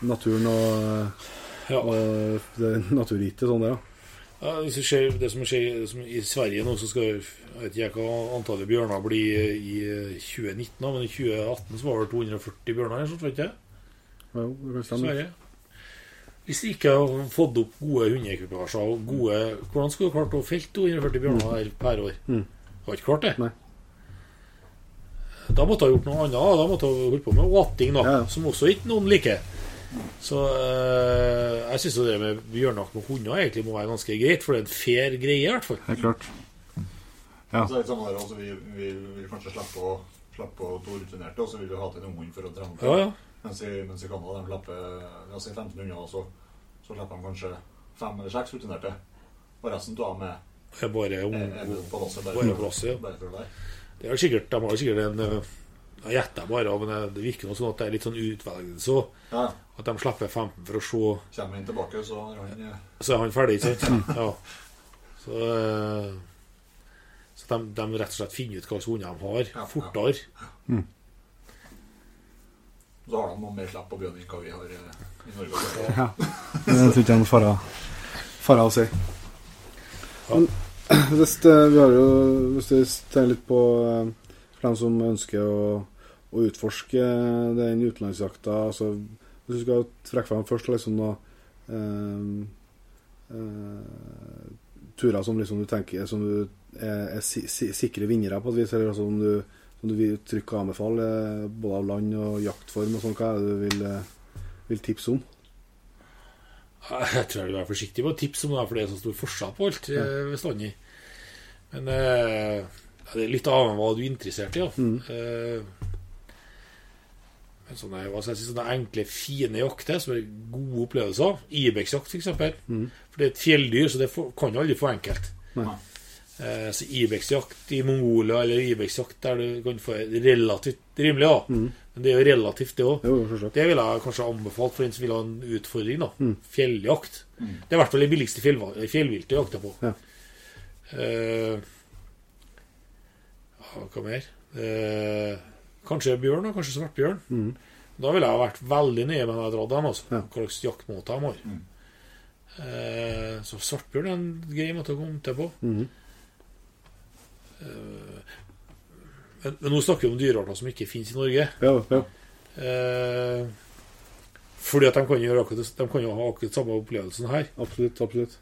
naturen og, eh, Ja. og det naturgitte sånn der, da. Ja, hvis du ser det som skjer som i Sverige nå, så skal jeg vet ikke hva antallet bjørner bli i eh, 2019, men i 2018 så var det 240 bjørner. eller sånt, vet ikke? Ja, det kan stemme. Sverige. Hvis de ikke har fått opp gode hundeekvipasjer og gode Hvordan skulle du klart å felle 240 bjørner her per år? Mm. Har ikke klart det. Nei. Da måtte ha gjort noe annet. da. måtte ha holdt på med åting, da, Ja, ja. som også ikke noen liker. Så eh, jeg syns det med bjørnejakt med hunder egentlig må være ganske greit, for det er en fair greie, i hvert fall. Helt klart. Ja. Så er det litt sånn der, altså, vi, vi vil kanskje slippe å slippe å to rutinerte, og så vil vi ha til en ung for å trene. Ja, ja. Mens i, mens i Canada de slipper la oss si 15 unger, og så, så slipper de kanskje fem eller seks rutinerte. Og resten av dem er, er bare ung, med bare, bare for- plass, ja. å være. Det er jo sikkert, De har jo sikkert en eh, Jeg gjetter bare, men det- det virker noe sånn at det er litt sånn utvelgelse Så. Ja, At de slipper 15 for å se kommer han tilbake, så han eh, Så er han ferdig, ikke sant? Ja. Så, eh, så de, de rett og slett finner ut hva slags hunder de har, Ja, fortere. Så har de noe mer slipp på bjørn enn hva vi har eh, i Norge. Ja. Det tror ikke jeg er noe fare, fare å si. Men hvis det, vi har jo Hvis vi tenker litt på for dem som ønsker å, å utforske den utenlandsjakta altså, Hvis du skal trekke frem først liksom da, eh, eh, turer som liksom du tenker som du er, er si, si, sikre vinnere på et vis, eller altså, om du, som du vil trygt anbefale, eh, både av land og jaktform og sånn, hva er det du vil, eh, vil tipse om? Jeg tror jeg vil være forsiktig med å tipse om det, for det er så stor forskjell på alt ja. bestandig. Men eh, det er litt av hva du er interessert i. Ja. Mm. Sånne, hva skal jeg si, sånne enkle, fine jakter som er gode opplevelser. Ibex-jakt, f.eks. Mm. For det er et fjelldyr, så det kan du aldri få enkelt. Eh, så Ibex-jakt i Mongolia eller Ibex-jakt der du kan få relativt rimelig, da. Mm. Men det er jo relativt, det òg. Det ville jeg kanskje anbefalt for en som vil ha en utfordring. da Mm. Fjelljakt. Mm. Det er i hvert fall det billigste fjell, fjellviltet å jakte på. Ja. Eh, hva mer? Eh, kanskje bjørn, da. Kanskje svartbjørn. Mm. Da ville jeg vært veldig nøye med når jeg dratt dem. Altså. Ja. Hva slags jaktmåte de har. Mm. Eh, så svartbjørn er en grei måte å komme til på. Mhm. Men, men nå snakker vi om dyrearter som ikke finnes i Norge. Ja, ja. Eh, fordi at de kan, gjøre akkurat, de kan jo ha akkurat samme opplevelsen her. Absolutt. absolutt.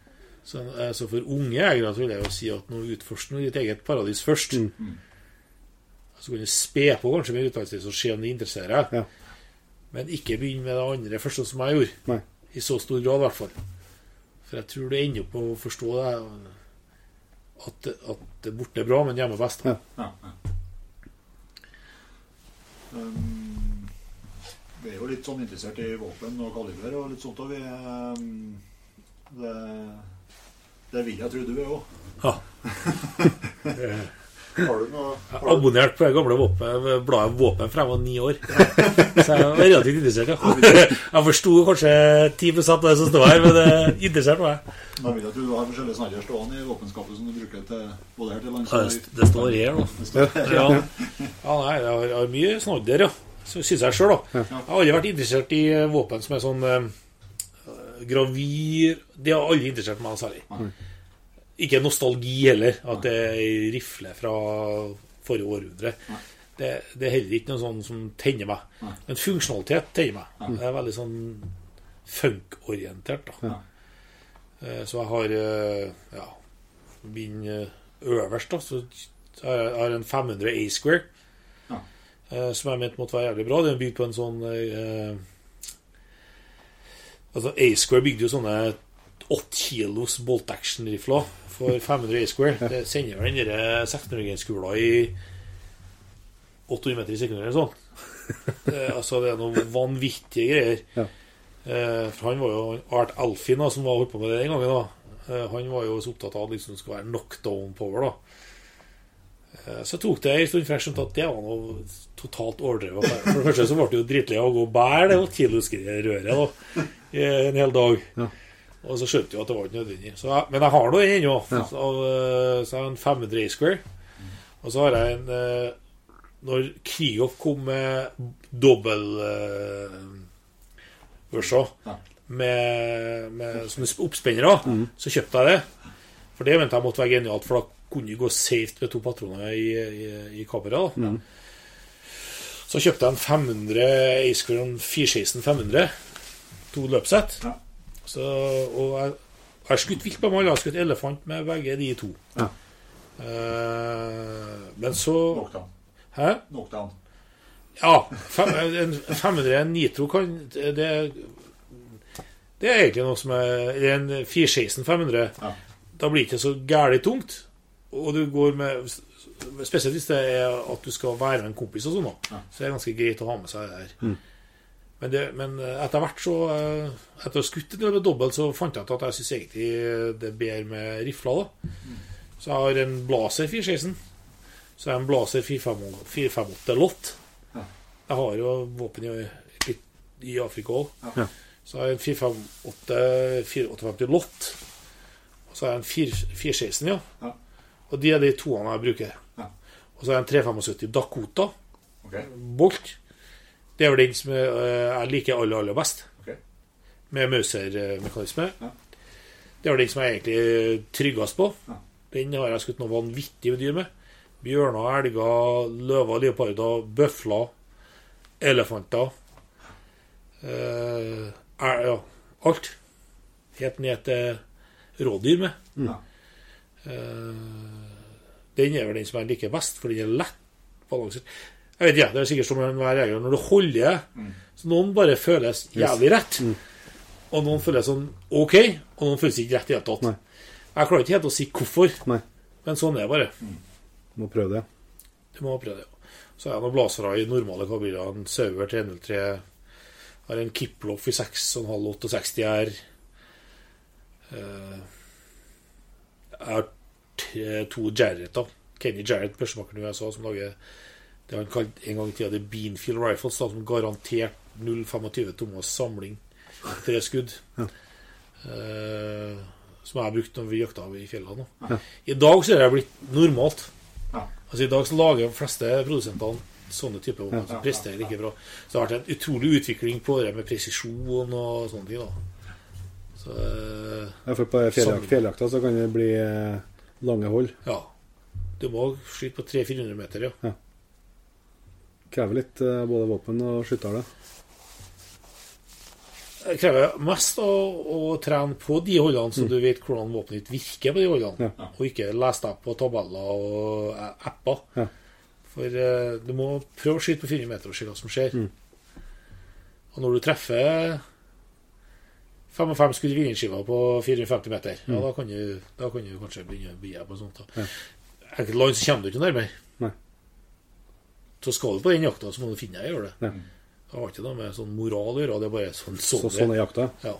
Så, eh, så for unge jegere så vil jeg jo si at nå utforsk ditt eget paradis først. Mm. Så kan du spe på kanskje med utdannelse og se om det interesserer deg. Ja. Men ikke begynn med det andre første som jeg gjorde. Nei. I så stor grad, i hvert fall. For jeg tror du ender opp med å forstå det at, at det borte er bra, men hjemme er best. Ja. Ja, ja. Um, vi er jo litt sånn interessert i våpen og kaliber og litt sånt, og vi um, det, det vil jeg tro du er òg. Ja. Eh, Har du noe Jeg har abonnert på det gamle våpen, bladet Våpen fra jeg var ni år. Så jeg var relativt interessert, ja. Jeg forsto kanskje 10 av det som står her, men det interesserte meg. jeg. vil tro du har forskjellige snarere stående i våpenskapet som du bruker til både her til lands Ja, det, det står her, da. Ja, ja nei, jeg har, mye snadder, ja. Så syns jeg sjøl, da. Jeg har aldri vært interessert i eh, våpen som er sånn gravir gravyr Det har aldri interessert meg særlig. Ikke nostalgi heller, at det er ei fra forrige århundre. Det, det er heller ikke noe sånn som tenner meg. Nei. Men funksjonalitet tenner meg. Det er veldig sånn funk-orientert. da. Eh, Så jeg har eh, ja, min eh, øverst, da, så jeg har en 500 A-square. Ja. Som jeg mente måtte være jævlig bra. Den er bygd på en sånn eh, Altså A-square bygde jo sånne 8 kilos bolt action-rifler for 500 A-square. Det sender vel den der 1600-genskula i 800 meter i sekundet eller sånn. Altså, det er noen vanvittige greier. Ja. Eh, for han var jo Art Alfin, da, som var holdt på med det den gangen. da eh, Han var jo så opptatt av at liksom det skulle være knockdown power. da eh, Så tok det en stund før jeg skjønte at det var noe totalt overdrevet. For det første så ble det jo dritlei av å gå og bære det kilosrøret da i en hel dag. Ja. Og så skjønte jeg at det var ikke nødvendig. Så jeg, men jeg har nå den ennå. Ja. Så, eh, så jeg har en 500 A-square. Og så har jeg en eh, Når Krigoff kom med dobbel uh, børser Ja. med, med sånne oppspennere, så kjøpte jeg det. For det mente jeg måtte være genialt, for da kunne du gå safe med to patroner i, i, i kameraet. Mm. Så kjøpte jeg en 500 A-square en 416 500. To løpsett. Ja. Så, og jeg har skutt vilt på dem alle. Jeg har skutt elefant med begge de to. Ja. Uh, men så Knockdown. Hæ? han. Ja. Fem, en 500 nitro kan det, det er egentlig noe som er eller En 416 500. Ja. Da blir det ikke så gærent tungt. Og du går med Spesielt hvis det er at du skal være med en kompis og sånn. da Ja. Så det er ganske greit å ha med seg det her. Men, det, men etter hvert så eh, Etter å ha skutt en del med dobbelt, så fant jeg ut at jeg syns egentlig det er bedre med rifler. da Så jeg har en Blazer 416. Så jeg har en Blazer 458 458 Lott. Jeg har jo våpen i, i, i Afrika òg. Ja. Så har jeg en 458 458 Lott. Og så har jeg en 4 416, ja. Ja. Og de er de toene jeg bruker. Ja. Og så har jeg en 375 Dakota okay. Bolt. Det er vel den som jeg, jeg liker aller, aller best. Okay. Med Mauser-mekanisme. Ja. Det er vel den som jeg egentlig tryggest på. Ja. Den har jeg skutt noe vanvittig med dyr med. Bjørner, elger, løver, leoparder, bøfler, elefanter. Eh, er, ja, alt. Helt ned til rådyr med. Ja. Eh, den er vel den som jeg liker best, for den er lett balansert. Jeg vet ikke, Det er sikkert som enhver jeger. Når du holder så Noen bare føles jævlig rett. Og noen føles sånn OK, og noen føles ikke rett i det hele tatt. Nei. Jeg klarer ikke helt å si hvorfor, Nei. men sånn er det bare. Må prøve det. Du må prøve det. Så er det noen blazere i normale kaliberer. En Sauer 303. Har en Kiploff i 6,5 68 R. Jeg har to to Jarretter. Kenny Jarrett, børsemakeren i USA, som lager det han kalte en gang i tida det Beanfield Rifles, da, som garantert 0,25 tommer samling. Tre skudd. Eh, som jeg har brukt når vi jakta i fjellene. Ja. I dag så er det blitt normalt. Ja. Altså I dag så lager de fleste produsentene sånne typer våpen Ja, som ja, presterer like bra. Så det har vært en utrolig utvikling på det med presisjon og sånne ting. da. Så uh, Ja, for på fjelljakt, fjelljakta så kan det bli eh, lange hold. ja. Du må skyte på 300-400 meter, ja. Krever litt eh, både våpen og skytterle. Det krever mest å, å trene på de holdene, så du vet hvordan våpenet ditt virker på de holdene. Ja. Og ikke lese deg på tabeller og eh, apper. Ja. For uh, du må prøve å skyte på 400 meter og se hva som skjer. Og når du treffer fem og fem skudd i vinnerskiva på 450 meter, ja, da kan, du, da kan du kanskje begynne å bli på sånt. Ja. Enkelte land så kommer du ikke nærmere. Nei. Så skal du på den jakta, så må du finne deg å gjøre det. Ja. Det har ikke noe med sånn moral å gjøre, det er bare sånn, sånn, Så, er. sånn er jakta. Ja.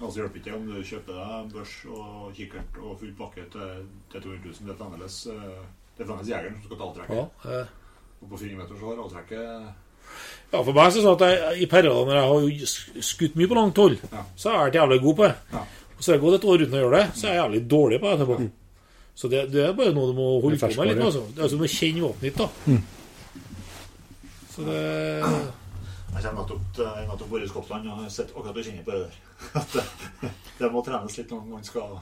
Altså hjelper ikke om du kjøper deg børs og kikkert og full pakke til, til 200 000. Det er fremdeles, eh, det er fremdeles jegeren som skal ta avtrekket. Ja, eh, Og på 400 meter så har avtrekket ja, for meg så er det sånn at jeg, i perioder når jeg har skutt mye på langt hold, Ja. så har jeg vært jævlig god på det. Ja. Og så har jeg gått et år uten å gjøre det, så er jeg jævlig dårlig på det etterpå. Så det, det er bare noe du må holde er på med litt. Altså. Det er altså, du må kjenne våpenet ditt, da. Så det Jeg kommer nettopp til jeg har nettopp vært i Skottland og har sett akkurat du kjenner på det der. At det, det må trenes litt når man skal,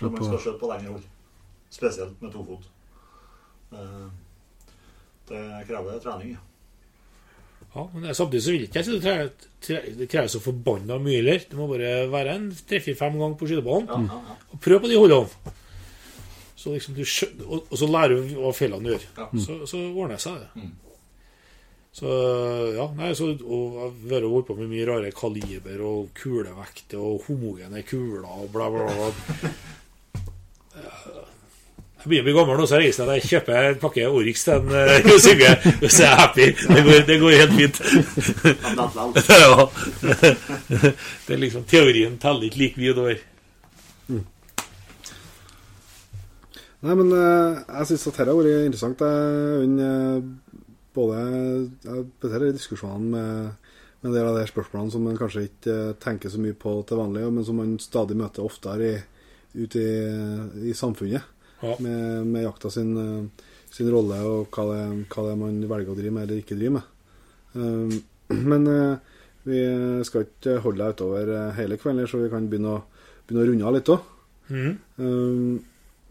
når man skal skjøte på lengre hold. Spesielt med tofot. fot Det krever trening. ja. Ja, men det- samtidig så vil ikke jeg si det krever, så forbanna mye heller. Det må bare være en tre-fire-fem ganger på skytebanen. Ja, ja, ja. Og prøv på de holdene. Så liksom du skjø og, og så lærer du hva feilene gjør. Ja. Så, så ordner det seg, det. Mm. Så ja, nei, så og jeg har vært på med mye rare kaliber og kulevekter og homogene kuler og bla, bla, bla. Jeg begynner å bli gammel nå, så jeg reiser jeg kjøper en pakke Oryx til en uh, Sigve. Så er jeg happy. Det går, det går helt fint. ja. Det er liksom Teorien teller ikke like mye over. Nei, men eh, jeg syns at dette har vært interessant. Jeg både jeg beteller diskusjonene med, med en del av de spørsmålene som man kanskje ikke eh, tenker så mye på til vanlig, men som man stadig møter oftere i, ute i, i samfunnet. Ja. Med, med jakta sin, eh, sin rolle og hva det, hva det er man velger å drive med eller ikke drive med. Um, men eh, vi skal ikke holde deg utover hele kvelden, så vi kan begynne å, begynne å runde av litt òg. Mm. Um,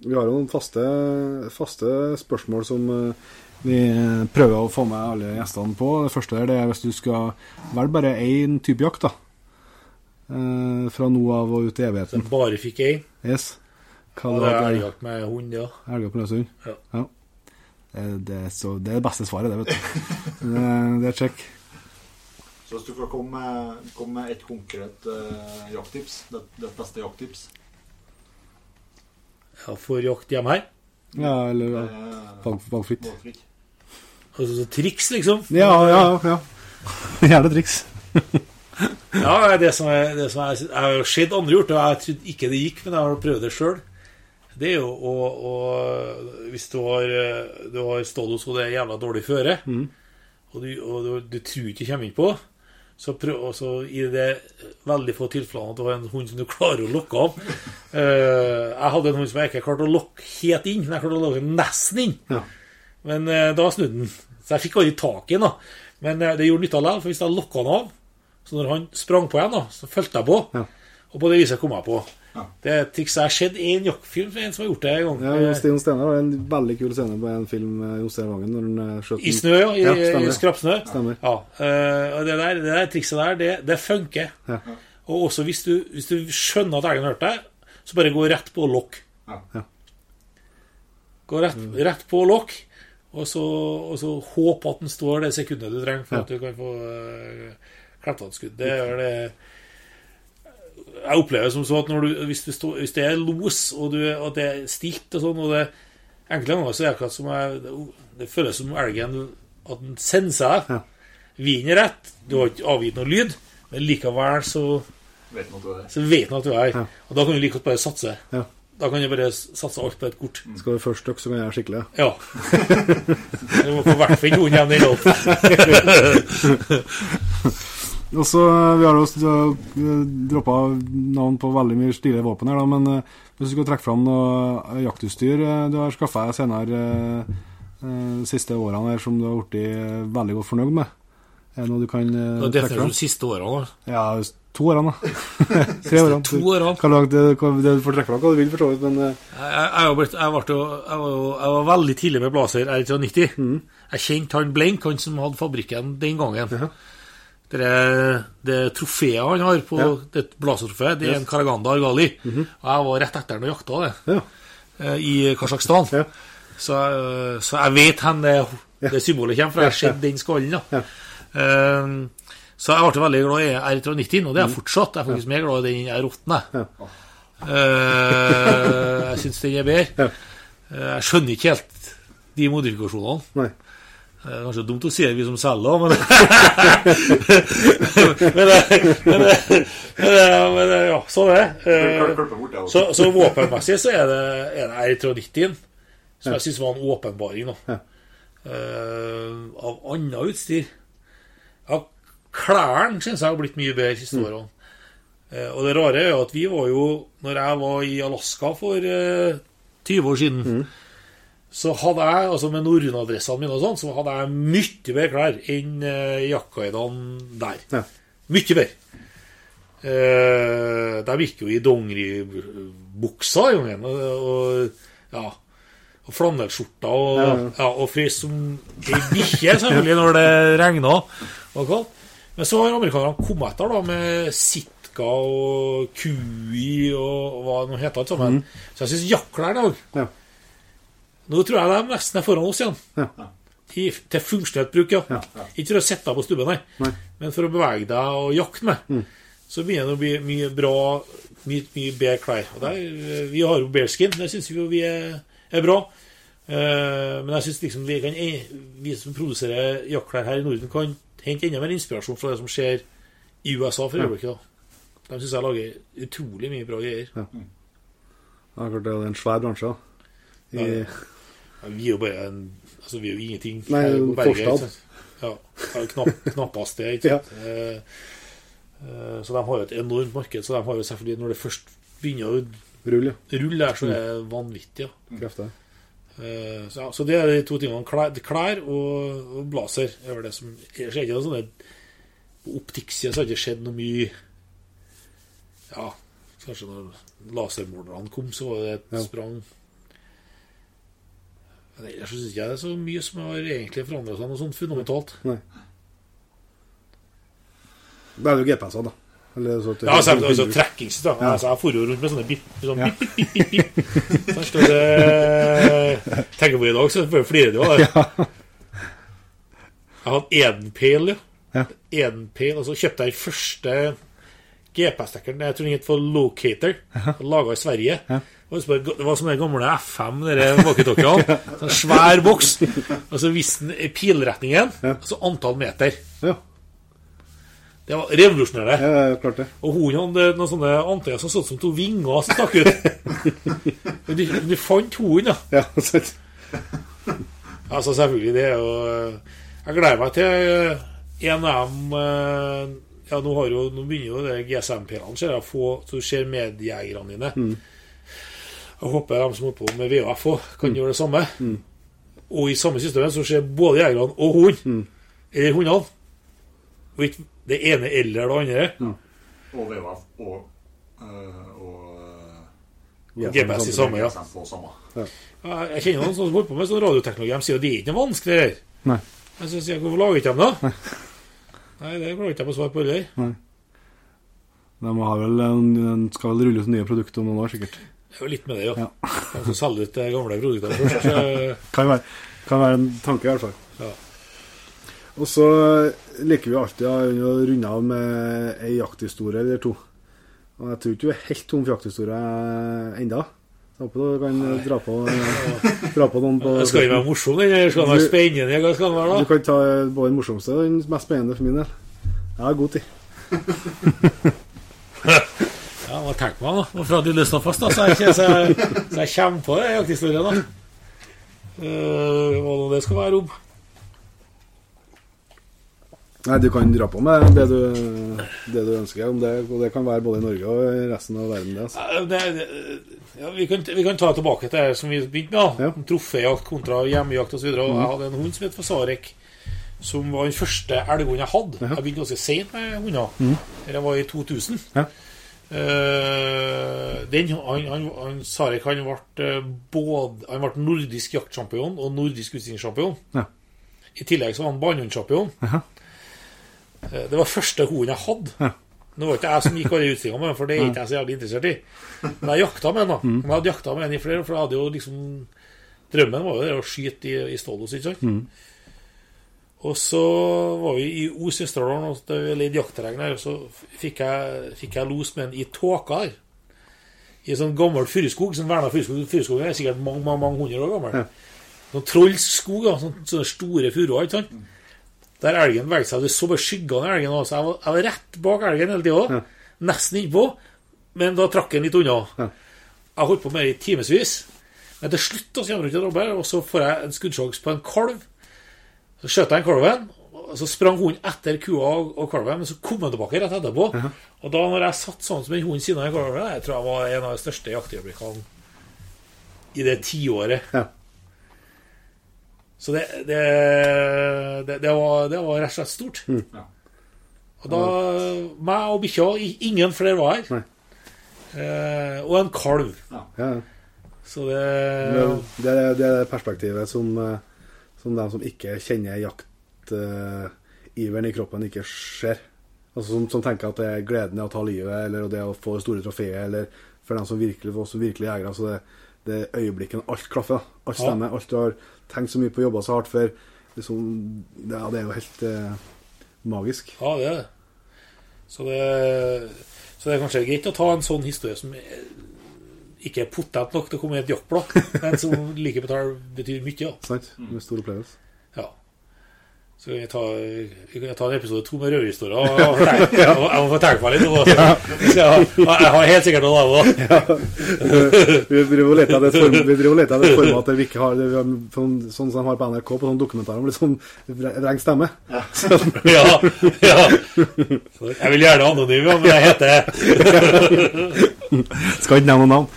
vi har jo noen faste, faste spørsmål som vi prøver å få med alle gjestene på. Det første er det er hvis du skal velge bare én type jakt, da. Eh, fra nå av og ut i evigheten. Så bare fikk én. Yes. Hva det er elgjakt med hund, ja. Elger på løshund? Ja. Det, det, er så, det er det beste svaret, det, vet du. det, det er check. Så hvis du får komme med, komme med et konkret eh, jakttips, det, det beste jakttips ja for jakt hjemme her. Ja, eller ja, eh, valgfritt. Altså så triks, liksom. Ja, ja, ja. Gjerne triks. Ja, det som er, det som er Jeg har sett andre gjort og jeg trodde ikke det gikk, men jeg har prøvd det sjøl. Det er jo å, å Hvis du har, du har stått hos det er jævla dårlig føre, og, du, og du, du tror ikke kommer inn på, så prøv også i det veldig få tilfellene at du har en hund som du klarer å lokke av. Uh, jeg hadde en hund som jeg ikke klarte å lokke helt inn, men jeg klarte å lokke nesten inn. Ja. Men eh, da snudde den. Så jeg fikk aldri tak i da. Men eh, det gjorde nytta likevel, for hvis jeg lokka han av, så når han sprang på igjen, da, så fulgte jeg på. Ja. Og på det viset kom jeg på. Ja. Det er et triks jeg har sett i en jaktfilm fra en som har gjort det en gang. Ja, Eh, Stian Steinar har en veldig kul scene på en film med Jon Vangen når han eh, skjøt I snø, ja. I, Ja, i skrapsnø. Stemmer. Ja, Uh, og det der, det der trikset der, det, det funker. Ja. Og også hvis du, hvis du skjønner at elgen har hørt deg, så bare gå rett på lokk. Ja. Ja. Gå rett, rett på lokk, og så, og så håp at den står det sekundet du trenger for Ja. at du kan få uh, kleppet et skudd. Det er det Jeg opplever som så at når du, hvis, du stå, hvis det er los, og du, at det er stilt og sånn, og det Enkelte ganger så er det akkurat som jeg, det, det føles som elgen at den sender seg. Ja. Vinden er rett, du har ikke avgitt noe lyd, men likevel så, Vet så vet at du er her. Ja. Og da kan du like godt bare satse. Ja. Da kan du bare satse alt på et kort. Skal du først dukke, så kan jeg gjøre skikkelig. Ja. Du må i hvert fall ikke igjen i lov. Og så, Vi har jo droppa navn på veldig mye stilige våpen her, da, men eh, hvis du skal trekke fram noe eh, jaktutstyr eh, du har skaffa deg senere eh, eh, de siste årene her som du har blitt eh, veldig godt fornøyd med, er det noe du kan trekke fram? Det er det de siste årene. da. Ja, to årene, da. Tre årene. To årene. Hva langt du får trekke fra hva du vil, for så vidt, men eh, Jeg, jeg, har jeg, ble jeg, var jeg var veldig tidlig med Blazer R390. Mm. Jeg kjente han Blenk, han som hadde fabrikken den gangen. Ja. Det, er- det trofeet han har på Ja. Det Blazer-trofeet, det er en Karaganda Argali. Og jeg var rett etter han og jakta det ja. eh, i Kasjokstan. Ja. Så, eh, så jeg vet hvor det, det symbolet kommer fra. Jeg har sett den skallen. da. Ja. Eh, så jeg ble veldig glad i R390, og det er jeg fortsatt. Jeg er faktisk mer glad i den R8. Ja. uh, jeg syns den er bedre. Ja. Eh, jeg skjønner ikke helt de modifikasjonene. Nei. Det er kanskje dumt å si det, vi som selger, men Men, det- men, det- men, ja, sånn er det. Eh. Så, så våpenmessig så er det, er det R390-en som jeg syns var en åpenbaring. da. Eh, av annet utstyr klærne syns jeg har blitt mye bedre de siste årene. Eh, og det rare er jo at vi var jo Når jeg var i Alaska for eh, 20 år siden, så hadde jeg, altså med Norrøn-adressene mine og sånn, så hadde jeg mye bedre klær enn uh, jaktguidene der. Ja. Mye bedre. Eh, de gikk jo i dongeribuksa i gangen, og, og ja og flanellskjorta og, Ja, ja, ja. og frøs som ei bikkje, selvfølgelig, når det regna og kaldt. Men så har amerikanerne kommet etter da med Sitka og Kui og hva det heter alt sammen. Så jeg syns jaktklærne da. Mm. Ja. Nå tror jeg de nesten er foran oss igjen. Ja. I, til funksjonelt bruk, ja. Ja. Ikke for å sitte på stubben, nei. Nei. Men for å bevege deg og jakte med. Så begynner det å bli mye bra, mye, mye bedre klær. Og der, vi har jo bearskin. Det syns vi vi er er bra. Uh, men jeg syns liksom vi, kan, vi som produserer jaktklær her i Norden, kan hente enda mer inspirasjon fra det som skjer i USA for øyeblikket. Ja. De syns jeg lager utrolig mye bra greier. Ja, klart det er en svær bransje. I, Ja, Ja, vi er jo bare en Altså, vi er jo ingenting. Nei, en forstad. Ja. Knapp, knappast det, ikke sant. Eh, eh, så de har jo et enormt marked. Så de har jo selvfølgelig, når det først begynner å rulle, rulle der, så er det vanvittig. Ja. Krefter. Eh, så, ja, så det er de to tingene. Klær, klær og, og blazer er det som Ellers er ikke noe sånne På optikksida så har det ikke skjedd noe mye Ja, kanskje når lasermålerne kom, så var det et Ja. sprang. Men ellers syns ikke jeg det er så mye som har egentlig forandra seg noe sånt fundamentalt. Da er det jo GPS-ene, da. Eller så at det- Ja, altså, altså trekkings da. Ja. Altså, jeg for rundt med sånne bip, sånn Ja. bip, bip, bip, bip, bip. Så jeg står det Tenker på i dag, så flirer du av det. Jeg hadde Edenpale, Ja. Edenpale, og så kjøpte jeg den første GPS-dekkeren. Jeg tror den het for Locator. Laga i Sverige. Ja. Så Det var som den gamle FM, walkietalkiene. Sånn svær boks. Og så viste den pilretningen, og så antall meter. Ja, Det var revolusjonerende. ja, klart det. Og hunden hadde noen sånne antenner som så ut som to vinger som stakk ut. Men du, de fant hunden, da. Ja, sant. Altså, selvfølgelig, det er jo Jeg gleder meg til av dem eh, Ja, nå, har jo, nå begynner jo det GSM-pilene ser jeg, få Så du ser medjegerne dine. Jeg håper de som holder på med VHF òg, kan gjøre det samme. Og i samme systemet så ser både jegerne og hund. Eller hundene. Og ikke det ene eller det andre. Og VHF og, øh, og øh, Ja, GPS i samme, ja. Samme. Ja, Jeg kjenner noen som holder på med sånn radioteknologi. De sier at det er ikke noe vanskelig. det der. Nei. Men så sier jeg hvorfor lager ikke de det? Nei, det klarer ikke jeg å svare på heller. De har vel, en- skal vel rulle ut nye produkter om noen år, sikkert. Det er jo litt med det, ja. Ja. De skal selge ut de gamle produktene først. Kan være, kan være en tanke, i hvert fall. Ja. Og så liker vi alltid å runde av med ei jakthistorie eller to. Og jeg tror ikke du er helt tom for jakthistorie enda. Jeg håper du kan dra på, dra på noen på Skal den være morsom? Eller skal den være spennende? Hva skal den være, Du da? kan ta både den morsomste og den mest spennende for min del. Jeg har god tid. Ja, har tenkt meg da. Nå fra du løsna fast, da, så jeg, ikke- så jeg, så jeg kommer på det, jakthistorien, da. Eh, hva nå det skal være om. Nei, du kan dra på med det du, det du ønsker. Om det, og det kan være både i Norge og i resten av verden. Det, altså. Det, det, ja, vi, kan, vi kan ta tilbake til det som vi begynte med. Ja. Troféjakt kontra hjemmejakt osv. videre Jeg hadde en hund som het Fasarek, som var den første elghunden jeg hadde. Jeg begynte ganske sent med hunder. Det var i 2000. Ja. Uh, den, han, han, han, Sarek han ble, eh, både, han ble nordisk jaktsjampion og nordisk utstillingssjampion. Ja. I tillegg så var han bannhundsjampion. Eh, Det var første hunden jeg hadde. Nå var ikke jeg som gikk alle utstillingene med den, for det er ikke jeg så jævlig interessert i. Men jeg jakta med den. da Men jeg hadde jakta med den i flere år, for jeg hadde jo liksom Drømmen var jo det å skyte i, i Stålos, ikke sant? Og så var vi i Os i Østerdalen, og det leide jaktterreng der, og så fikk jeg, fikk jeg los med den i tåka der. I en sånn gammel furuskog, sånn verna furuskog. Furuskogen er sikkert mange, mange, mange hundre år gammel. Sånn trollskog, da, sånn, sånne store furuer, ikke sant? Der elgen beveget seg. Du så bare skyggene i elgen. også. Jeg var, jeg var rett bak elgen hele tida. Ja. Nesten innpå. Men da trakk den litt unna. Ja. Jeg holdt på med det i timevis. Men til slutt da, så kommer ikke Robert, og så får jeg en skuddsjanse på en kalv. Så skjøt jeg en kalven. Og så sprang hunden etter kua og, kalven, men så kom han tilbake rett etterpå. Og da når jeg satt sånn som en hund siden av kalven, jeg tror jeg var en av de største jaktøyeblikkene i det tiåret. Ja. Så det, det, det, det, var, det var rett og slett stort. Ja. Og da Meg og bikkja, ingen flere var her. Eh, og en kalv. Ja, ja. Så det Det er det er perspektivet som, eh, som de som ikke kjenner jaktiveren i kroppen, ikke ser. Altså som, som tenker at det er gleden i å ta livet, eller det å få store trofeer, eller for dem som virkelig, for oss som virkelig jegere. Så det, det er øyeblikket når alt klaffer. Alt Ja. stemmer. Alt du har tenkt så mye på, å jobbe så hardt for. Liksom, ja, det er jo helt eh, magisk. Ja, det er det. Så det Så det er kanskje greit å ta en sånn historie som er ikke er potent nok til å komme i et jaktblad, men som likevel betyr mye. Sant? Med stor opplevelse. Ja. Så kan jeg ta, jeg ta en episode to med røverhistorier. Jeg, Jeg må få tenke meg litt. nå. Så jeg, jeg har helt sikkert noe av dem òg. Vi driver og leter etter et format der vi ikke har sånn, sånn som de har på NRK på sånne dokumentarer om litt sånn vreng stemme. Ja, ja. Jeg vil gjerne anonym, men jeg heter Skal ikke nevne noen navn.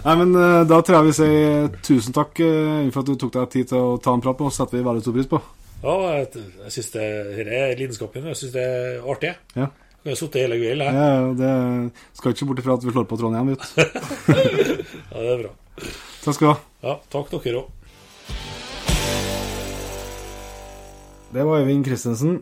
Nei, men eh, Da tror jeg vi sier tusen takk eh, for at du tok deg tid til å ta en prat med oss. setter vi veldig stor pris på. Ja, jeg, jeg syns det her er lidenskapen. Jeg syns det er artig. Ja. Jeg har sittet hele kvelden her. Ja, ja, det skal ikke bort ifra at vi slår på Trondheim. Vet. Ja, det er bra. Takk skal du ha. Ja, takk dere òg. Det var Øyvind Christensen.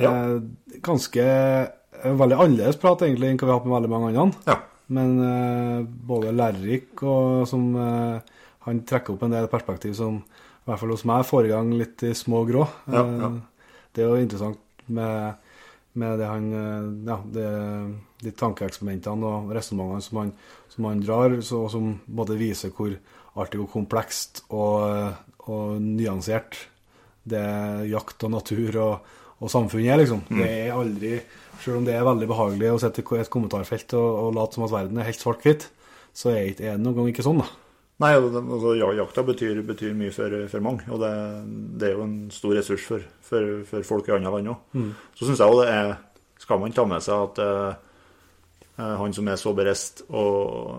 Ja. Eh, ganske eh, Veldig annerledes prat egentlig enn hva vi har hatt med veldig mange andre. Ja. Men eh, både lærerik og som eh, Han trekker opp en del perspektiv som i hvert fall hos meg forrige gang litt i små grå. Ja, Eh, ja. Det er jo interessant med, med det han eh, Ja, det, de tankeeksperimentene og resonnementene som, han- som han drar, så, og som både viser hvor artig og komplekst og, og nyansert det jakt og natur og, og samfunn er, liksom. Det er aldri Selv om det er veldig behagelig å sitte i et kommentarfelt og, og late som at verden er helt svart-hvitt, så er det noen gang ikke sånn, da. Nei, altså, jakta betyr, betyr mye for, for mange, og det, det er jo en stor ressurs for, for, for folk i andre land òg. Så syns jeg òg det er Skal man ta med seg at eh, eh, han som er så bereist og,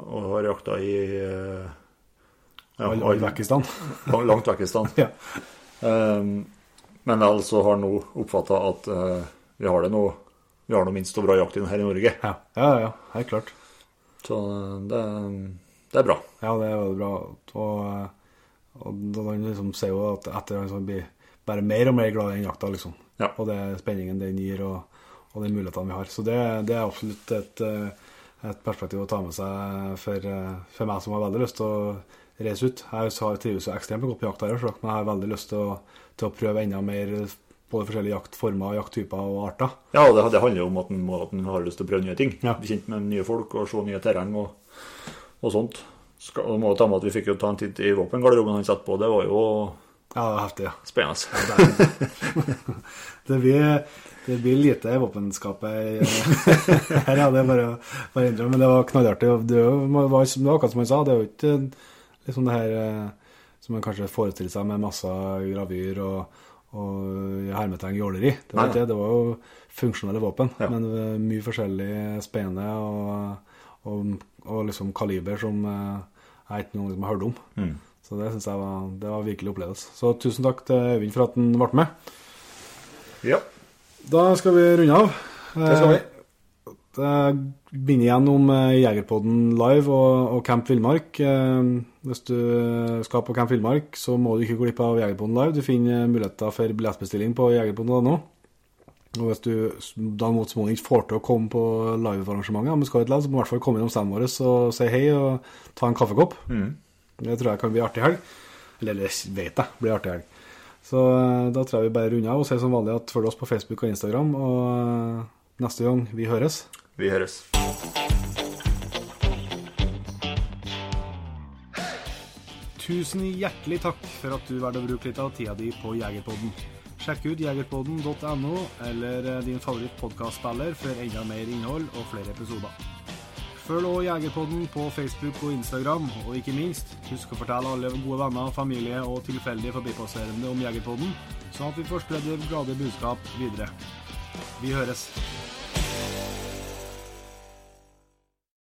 og har jakta i eh, ja, all vekk i stand. langt vekk i stand. Ja. Um, men jeg altså har nå oppfatta at uh, vi har det nå Vi har nå minst så bra jakt her i Norge. Ja, ja, ja, helt klart. Så det, det er bra. Ja, det er veldig bra. Og, og han liksom ser jo at etter han blir bare mer og mer glad i den jakta, liksom. Ja. Og det spenningen den gir, og, og de mulighetene vi har. Så det, det er absolutt et, eh, et perspektiv å ta med seg for, eh, for meg som har veldig lyst til å reise ut. Jeg har trives jo ekstremt godt på jakt her, men jeg har veldig lyst til å, til å prøve enda mer både forskjellige jaktformer, jakttyper og arter. Ja, og det, det handler jo om at en, må, at en har lyst til å prøve nye ting. Ja. Bli kjent med nye folk og se nye terreng og, og sånt. Skal, må ta med at Vi fikk jo ta en titt i våpengarderoben han satt på. Det var jo Ja, det heftig, ja. spennende. Det blir, det blir lite i våpenskapet her, ja. Det er bare å innrømme. Men det var knallartig. Det var, det var akkurat som han sa, det er jo ikke liksom det her eh, som man kanskje forestiller seg med masse gravyr og, og hermetegn jåleri. Det var ikke det. Det var jo funksjonelle våpen, men eh, mye forskjellig spennende og, og, og liksom kaliber som eh, jeg ikke noen har hørt om. Mm. Så det syns jeg var, det var virkelig opplevelse. Så tusen takk til Øyvind for at han ble med. Ja, Da skal vi runde av. det skal vi. Det begynner igjen om eh, Jegerpodden live og, og Camp Villmark. Eh, Hvis du skal på Camp Villmark, så må du ikke gå glipp av Jegerpodden live. Du finner muligheter for billettbestilling på jegerpodden.no. Og hvis du da mot formodning ikke får til å komme på livearrangementet, men skal ikke likevel, så må du i hvert fall komme innom standen vår og si hei og ta en kaffekopp. Mm. Det tror jeg kan bli artig helg. Eller det vet jeg blir artig helg. Så eh, da tror jeg vi bare runder av og sier som vanlig at følg oss på Facebook og Instagram. Og eh, neste gang vi høres Vi høres. Tusen hjertelig takk for at du valgte å bruke litt av tida di på Jegerpodden. Sjekk ut jegerpodden.no eller eh, din favoritt-podkastspiller for enda mer innhold og flere episoder. Følg også Jegerpodden på Facebook og Instagram, og ikke minst, husk å fortelle alle gode venner, familie og tilfeldige forbipasserende om Jegerpodden, sånn at vi får spredd det glade budskap videre. Vi høres.